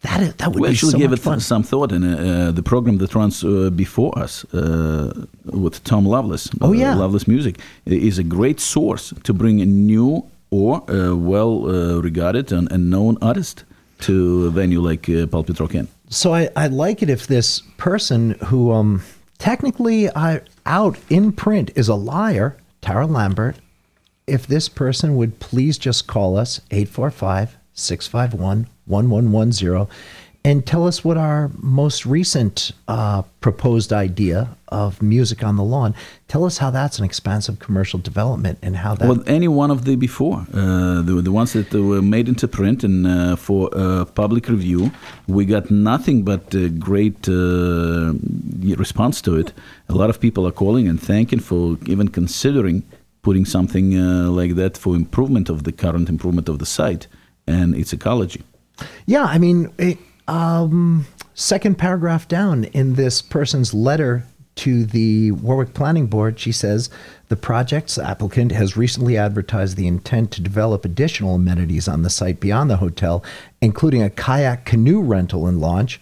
That is, that would we be actually so gave it fun. some thought in uh, the program that runs uh, before us uh, with Tom Lovelace. Oh, uh, yeah. Lovelace Music is a great source to bring a new or a well uh, regarded and, and known artist to a venue like uh, Pulpit. So I, I like it if this person who um, technically I, out in print is a liar, Tara Lambert, if this person would please just call us 845 651 1110 and tell us what our most recent uh, proposed idea of music on the lawn. Tell us how that's an expansive commercial development and how that. Well, any one of the before, uh, the, the ones that were made into print and uh, for uh, public review, we got nothing but uh, great uh, response to it. A lot of people are calling and thanking for even considering putting something uh, like that for improvement of the current improvement of the site and its ecology. Yeah, I mean, it, um, second paragraph down in this person's letter to the Warwick Planning Board, she says the project's applicant has recently advertised the intent to develop additional amenities on the site beyond the hotel, including a kayak canoe rental and launch.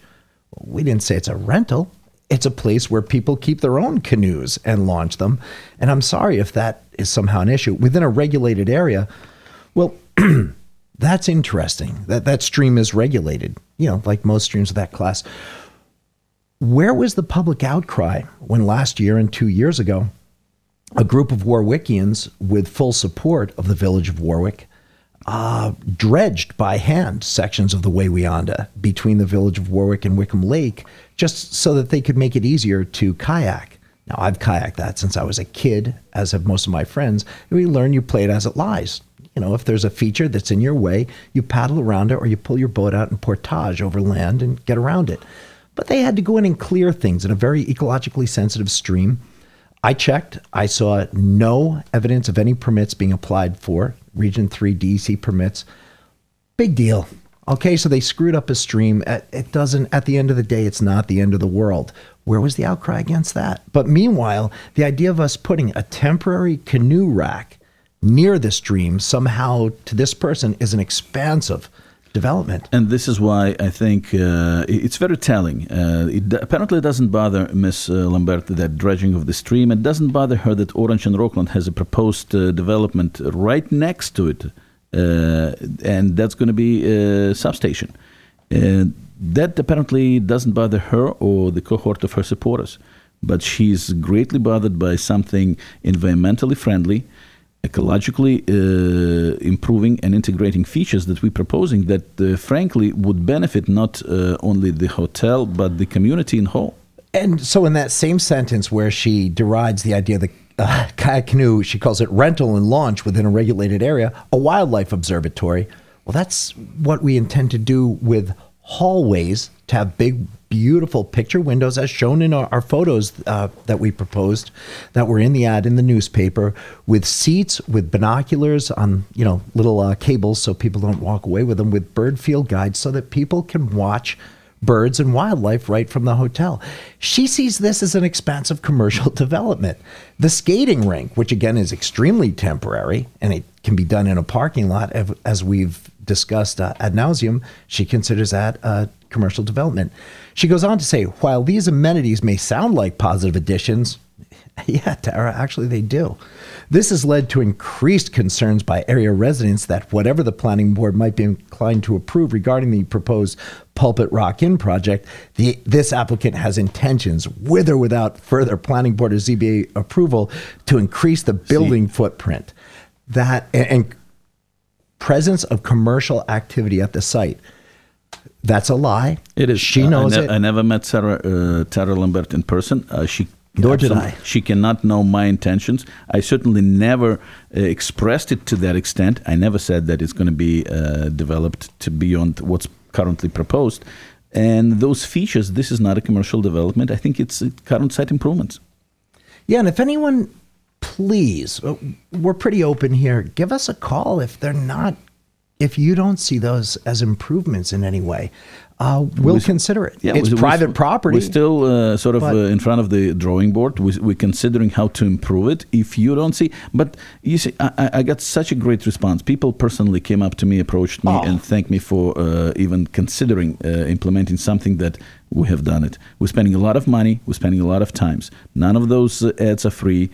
We didn't say it's a rental. It's a place where people keep their own canoes and launch them. And I'm sorry if that is somehow an issue. Within a regulated area, well, that's interesting. That that stream is regulated, you know, like most streams of that class. Where was the public outcry when last year and two years ago, a group of Warwickians with full support of the village of Warwick uh, dredged by hand sections of the Wawayanda between the village of Warwick and Wickham Lake just so that they could make it easier to kayak? Now, I've kayaked that since I was a kid, as have most of my friends. And we learn you play it as it lies. You know, if there's a feature that's in your way, you paddle around it or you pull your boat out and portage over land and get around it. But they had to go in and clear things in a very ecologically sensitive stream. I checked. I saw no evidence of any permits being applied for, Region 3 DEC permits. Big deal. Okay, so they screwed up a stream. It it doesn't, at the end of the day, it's not the end of the world. Where was the outcry against that? But meanwhile, the idea of us putting a temporary canoe rack near this stream somehow to this person is an expansive development. And this is why I think uh, it's very telling. Uh, it apparently doesn't bother Miss uh, Lambert that dredging of the stream. It doesn't bother her that Orange and Rockland has a proposed uh, development right next to it, uh, and that's going to be a substation. Uh, that apparently doesn't bother her or the cohort of her supporters. But she's greatly bothered by something environmentally friendly, ecologically uh, improving and integrating features that we're proposing that, uh, frankly, would benefit not uh, only the hotel but the community in whole. And so, in that same sentence where she derides the idea the uh, kayak canoe, she calls it rental and launch within a regulated area, a wildlife observatory. Well, that's what we intend to do with hallways to have big, beautiful picture windows, as shown in our, our photos uh, that we proposed, that were in the ad in the newspaper, with seats, with binoculars on you know little uh, cables, so people don't walk away with them, with bird field guides, so that people can watch birds and wildlife right from the hotel. She sees this as an expansive commercial development. The skating rink, which again is extremely temporary and it can be done in a parking lot, as we've discussed uh, ad nauseum, she considers that a commercial development. She goes on to say, while these amenities may sound like positive additions, yeah, Tara, actually they do. This has led to increased concerns by area residents that whatever the planning board might be inclined to approve regarding the proposed Pulpit Rock Inn project, the, this applicant has intentions, with or without further planning board or ZBA approval, to increase the building footprint. That and, and presence of commercial activity at the site. That's a lie. It is. She knows I, ne- it. I never met Sarah, uh, Tara Lambert in person. Uh, she Nor did I. She cannot know my intentions. I certainly never uh, expressed it to that extent. I never said that it's going to be uh, developed to beyond what's currently proposed. And those features, this is not a commercial development. I think it's uh, current site improvements. Yeah, and if anyone, please, uh, we're pretty open here. Give us a call if they're not if you don't see those as improvements in any way, uh, we'll We- consider it. Yeah, it's we- we- private property. We're still uh, sort of uh, in front of the drawing board. We, we're considering how to improve it. If you don't see, but you see, I, I- got such a great response. People personally came up to me, approached me, Oh. and thanked me for uh, even considering uh, implementing something that we have done it. We're spending a lot of money. We're spending a lot of times. None of those uh, ads are free.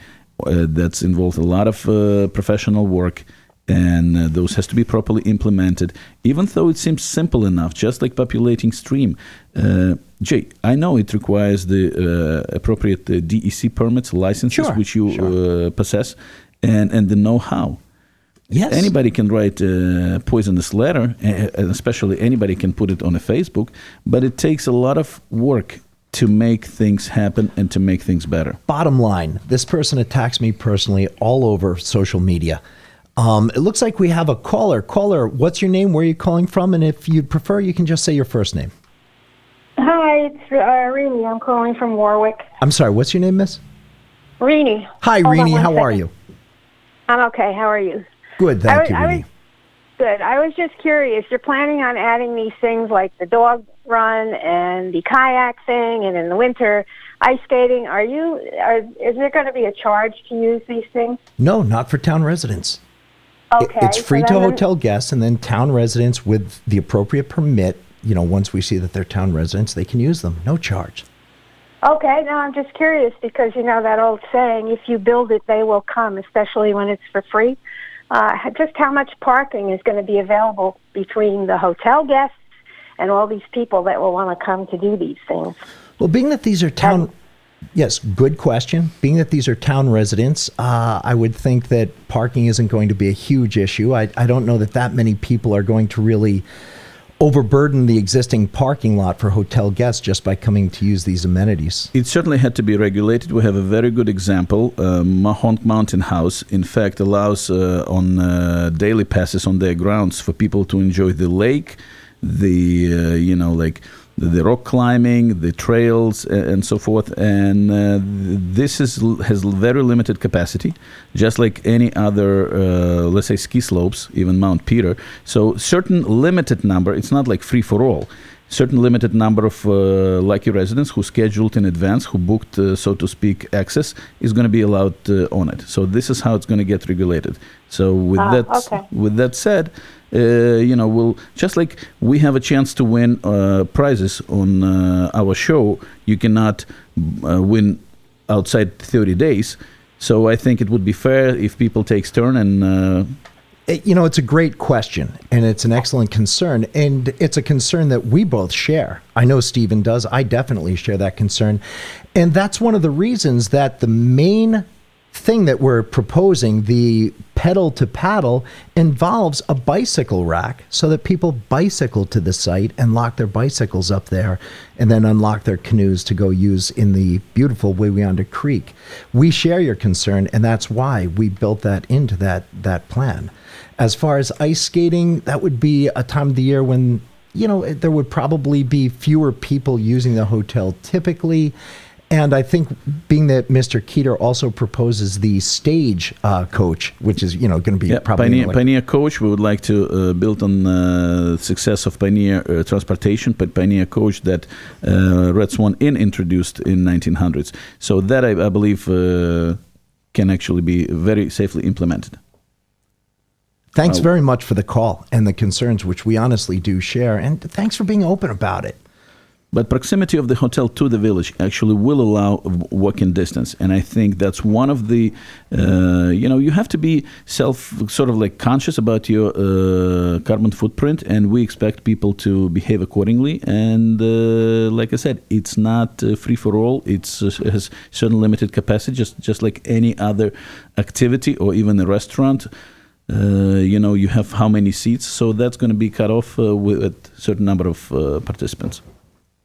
Uh, that's involved a lot of uh, professional work and uh, those has to be properly implemented even though it seems simple enough just like populating stream uh, jay i know it requires the uh, appropriate uh, dec permits licenses Sure, which you uh, possess and, and the know-how Yes. Anybody can write a poisonous letter, uh, and especially anybody can put it on a Facebook, but it takes a lot of work to make things happen and to make things better. Bottom line, this person attacks me personally all over social media. Um, it looks like we have a caller. Caller, what's your name? Where are you calling from? And if you'd prefer, you can just say your first name. Hi, it's uh, Rini. I'm calling from Warwick. I'm sorry, what's your name, miss? Rini. Hi, Hold Rini. How are you? I'm okay. How are you? Good, thank was- you, I was- Good. I was just curious. You're planning on adding these things like the dog run and the kayak thing, and in the winter ice skating. Are you? Are, is there going to be a charge to use these things? No, not for town residents. Okay. It's so free to hotel guests, and then town residents with the appropriate permit. You know, once we see that they're town residents, they can use them, no charge. Okay. now I'm just curious because you know that old saying: "If you build it, they will come," especially when it's for free. Uh, just how much parking is going to be available between the hotel guests and all these people that will want to come to do these things? Well, being that these are town, yes, good question. Being that these are town residents, uh, I would think that parking isn't going to be a huge issue. I, I don't know that that many people are going to really overburden the existing parking lot for hotel guests just by coming to use these amenities. It certainly had to be regulated. We have a very good example. Uh, Mohonk Mountain House, in fact, allows uh, on uh, daily passes on their grounds for people to enjoy the lake, the uh, you know like the, rock climbing, the trails, and so forth. And uh, this is has very limited capacity, just like any other, uh, let's say, ski slopes, even Mount Peter. So certain limited number. It's not like free for all certain limited number of uh, lucky residents who scheduled in advance, who booked, uh, so to speak, access, is going to be allowed uh, on it. So this is how it's going to get regulated. So with Ah, that, okay. with that said, uh, you know, we'll just like we have a chance to win uh, prizes on uh, our show. You cannot uh, win outside 30 days. So I think it would be fair if people takes turn and. Uh, It- you know, it's a great question and it's an excellent concern. And it's a concern that we both share. I know Stephen does. I definitely share that concern. And that's one of the reasons that the main thing that we're proposing, the pedal to paddle, involves a bicycle rack so that people bicycle to the site and lock their bicycles up there and then unlock their canoes to go use in the beautiful Wawayanda Creek. We share your concern, and that's why we built that into that, that plan. As far as ice skating, that would be a time of the year when, you know, there would probably be fewer people using the hotel typically. And I think being that Mr. Keeter also proposes the stage uh, coach, which is, you know, going to be Yeah, probably Pioneer, like- Pioneer Coach. We would like to uh, build on uh, success of Pioneer uh, Transportation, but Pioneer Coach that uh, Red Swan Inn introduced in 1900s. So that I, I believe uh, can actually be very safely implemented. Thanks very much for the call and the concerns, which we honestly do share. And thanks for being open about it. But proximity of the hotel to the village actually will allow walking distance, and I think that's one of the, uh, you know, you have to be self sort of like conscious about your uh, carbon footprint, and we expect people to behave accordingly. And uh, like I said, it's not uh, free for all. It's uh, has certain limited capacity, just just like any other activity or even a restaurant. Uh, you know, you have how many seats, so that's going to be cut off uh, with a certain number of uh, participants.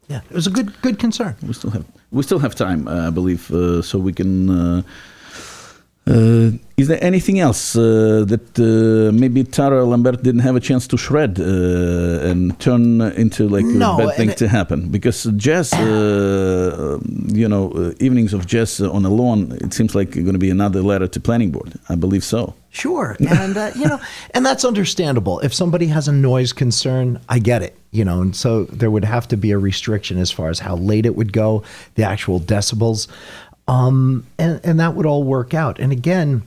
Yeah, it was a good good concern. We still have we still have time, uh, I believe, uh, so we can. Uh, uh, is there anything else uh, that uh, maybe Tara Lambert didn't have a chance to shred uh, and turn into like No, a bad thing to happen? Because jazz, uh, you know, uh, evenings of jazz on a lawn, it seems like going to be another letter to planning board. I believe so. Sure, and uh, you know, and that's understandable. If somebody has a noise concern, I get it. You know, and so there would have to be a restriction as far as how late it would go, the actual decibels, um, and and that would all work out. And again,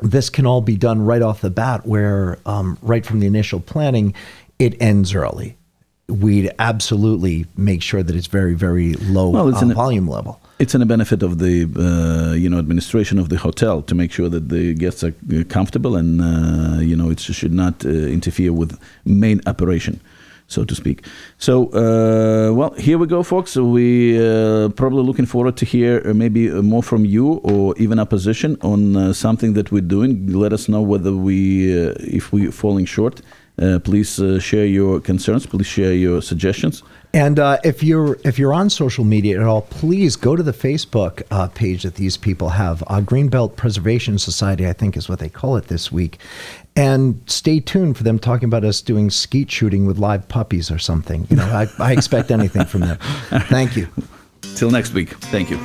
this can all be done right off the bat, where um, right from the initial planning, it ends early. We'd absolutely make sure that it's very, very low Well, it's uh, volume level. It's in the benefit of the uh, you know administration of the hotel to make sure that the guests are uh, comfortable and uh, you know it should not uh, interfere with main operation, so to speak. So uh, well, here we go, folks. So we uh, probably looking forward to hear maybe more from you or even opposition on uh, something that we're doing. Let us know whether we uh, if we're falling short. Uh, please uh, share your concerns. Please share your suggestions. And uh, if you're if you're on social media at all, please go to the Facebook uh, page that these people have. Uh, Greenbelt Preservation Society, I think, is what they call it this week. And stay tuned for them talking about us doing skeet shooting with live puppies or something. You know, I, I expect anything from them. Thank you. Till next week. Thank you.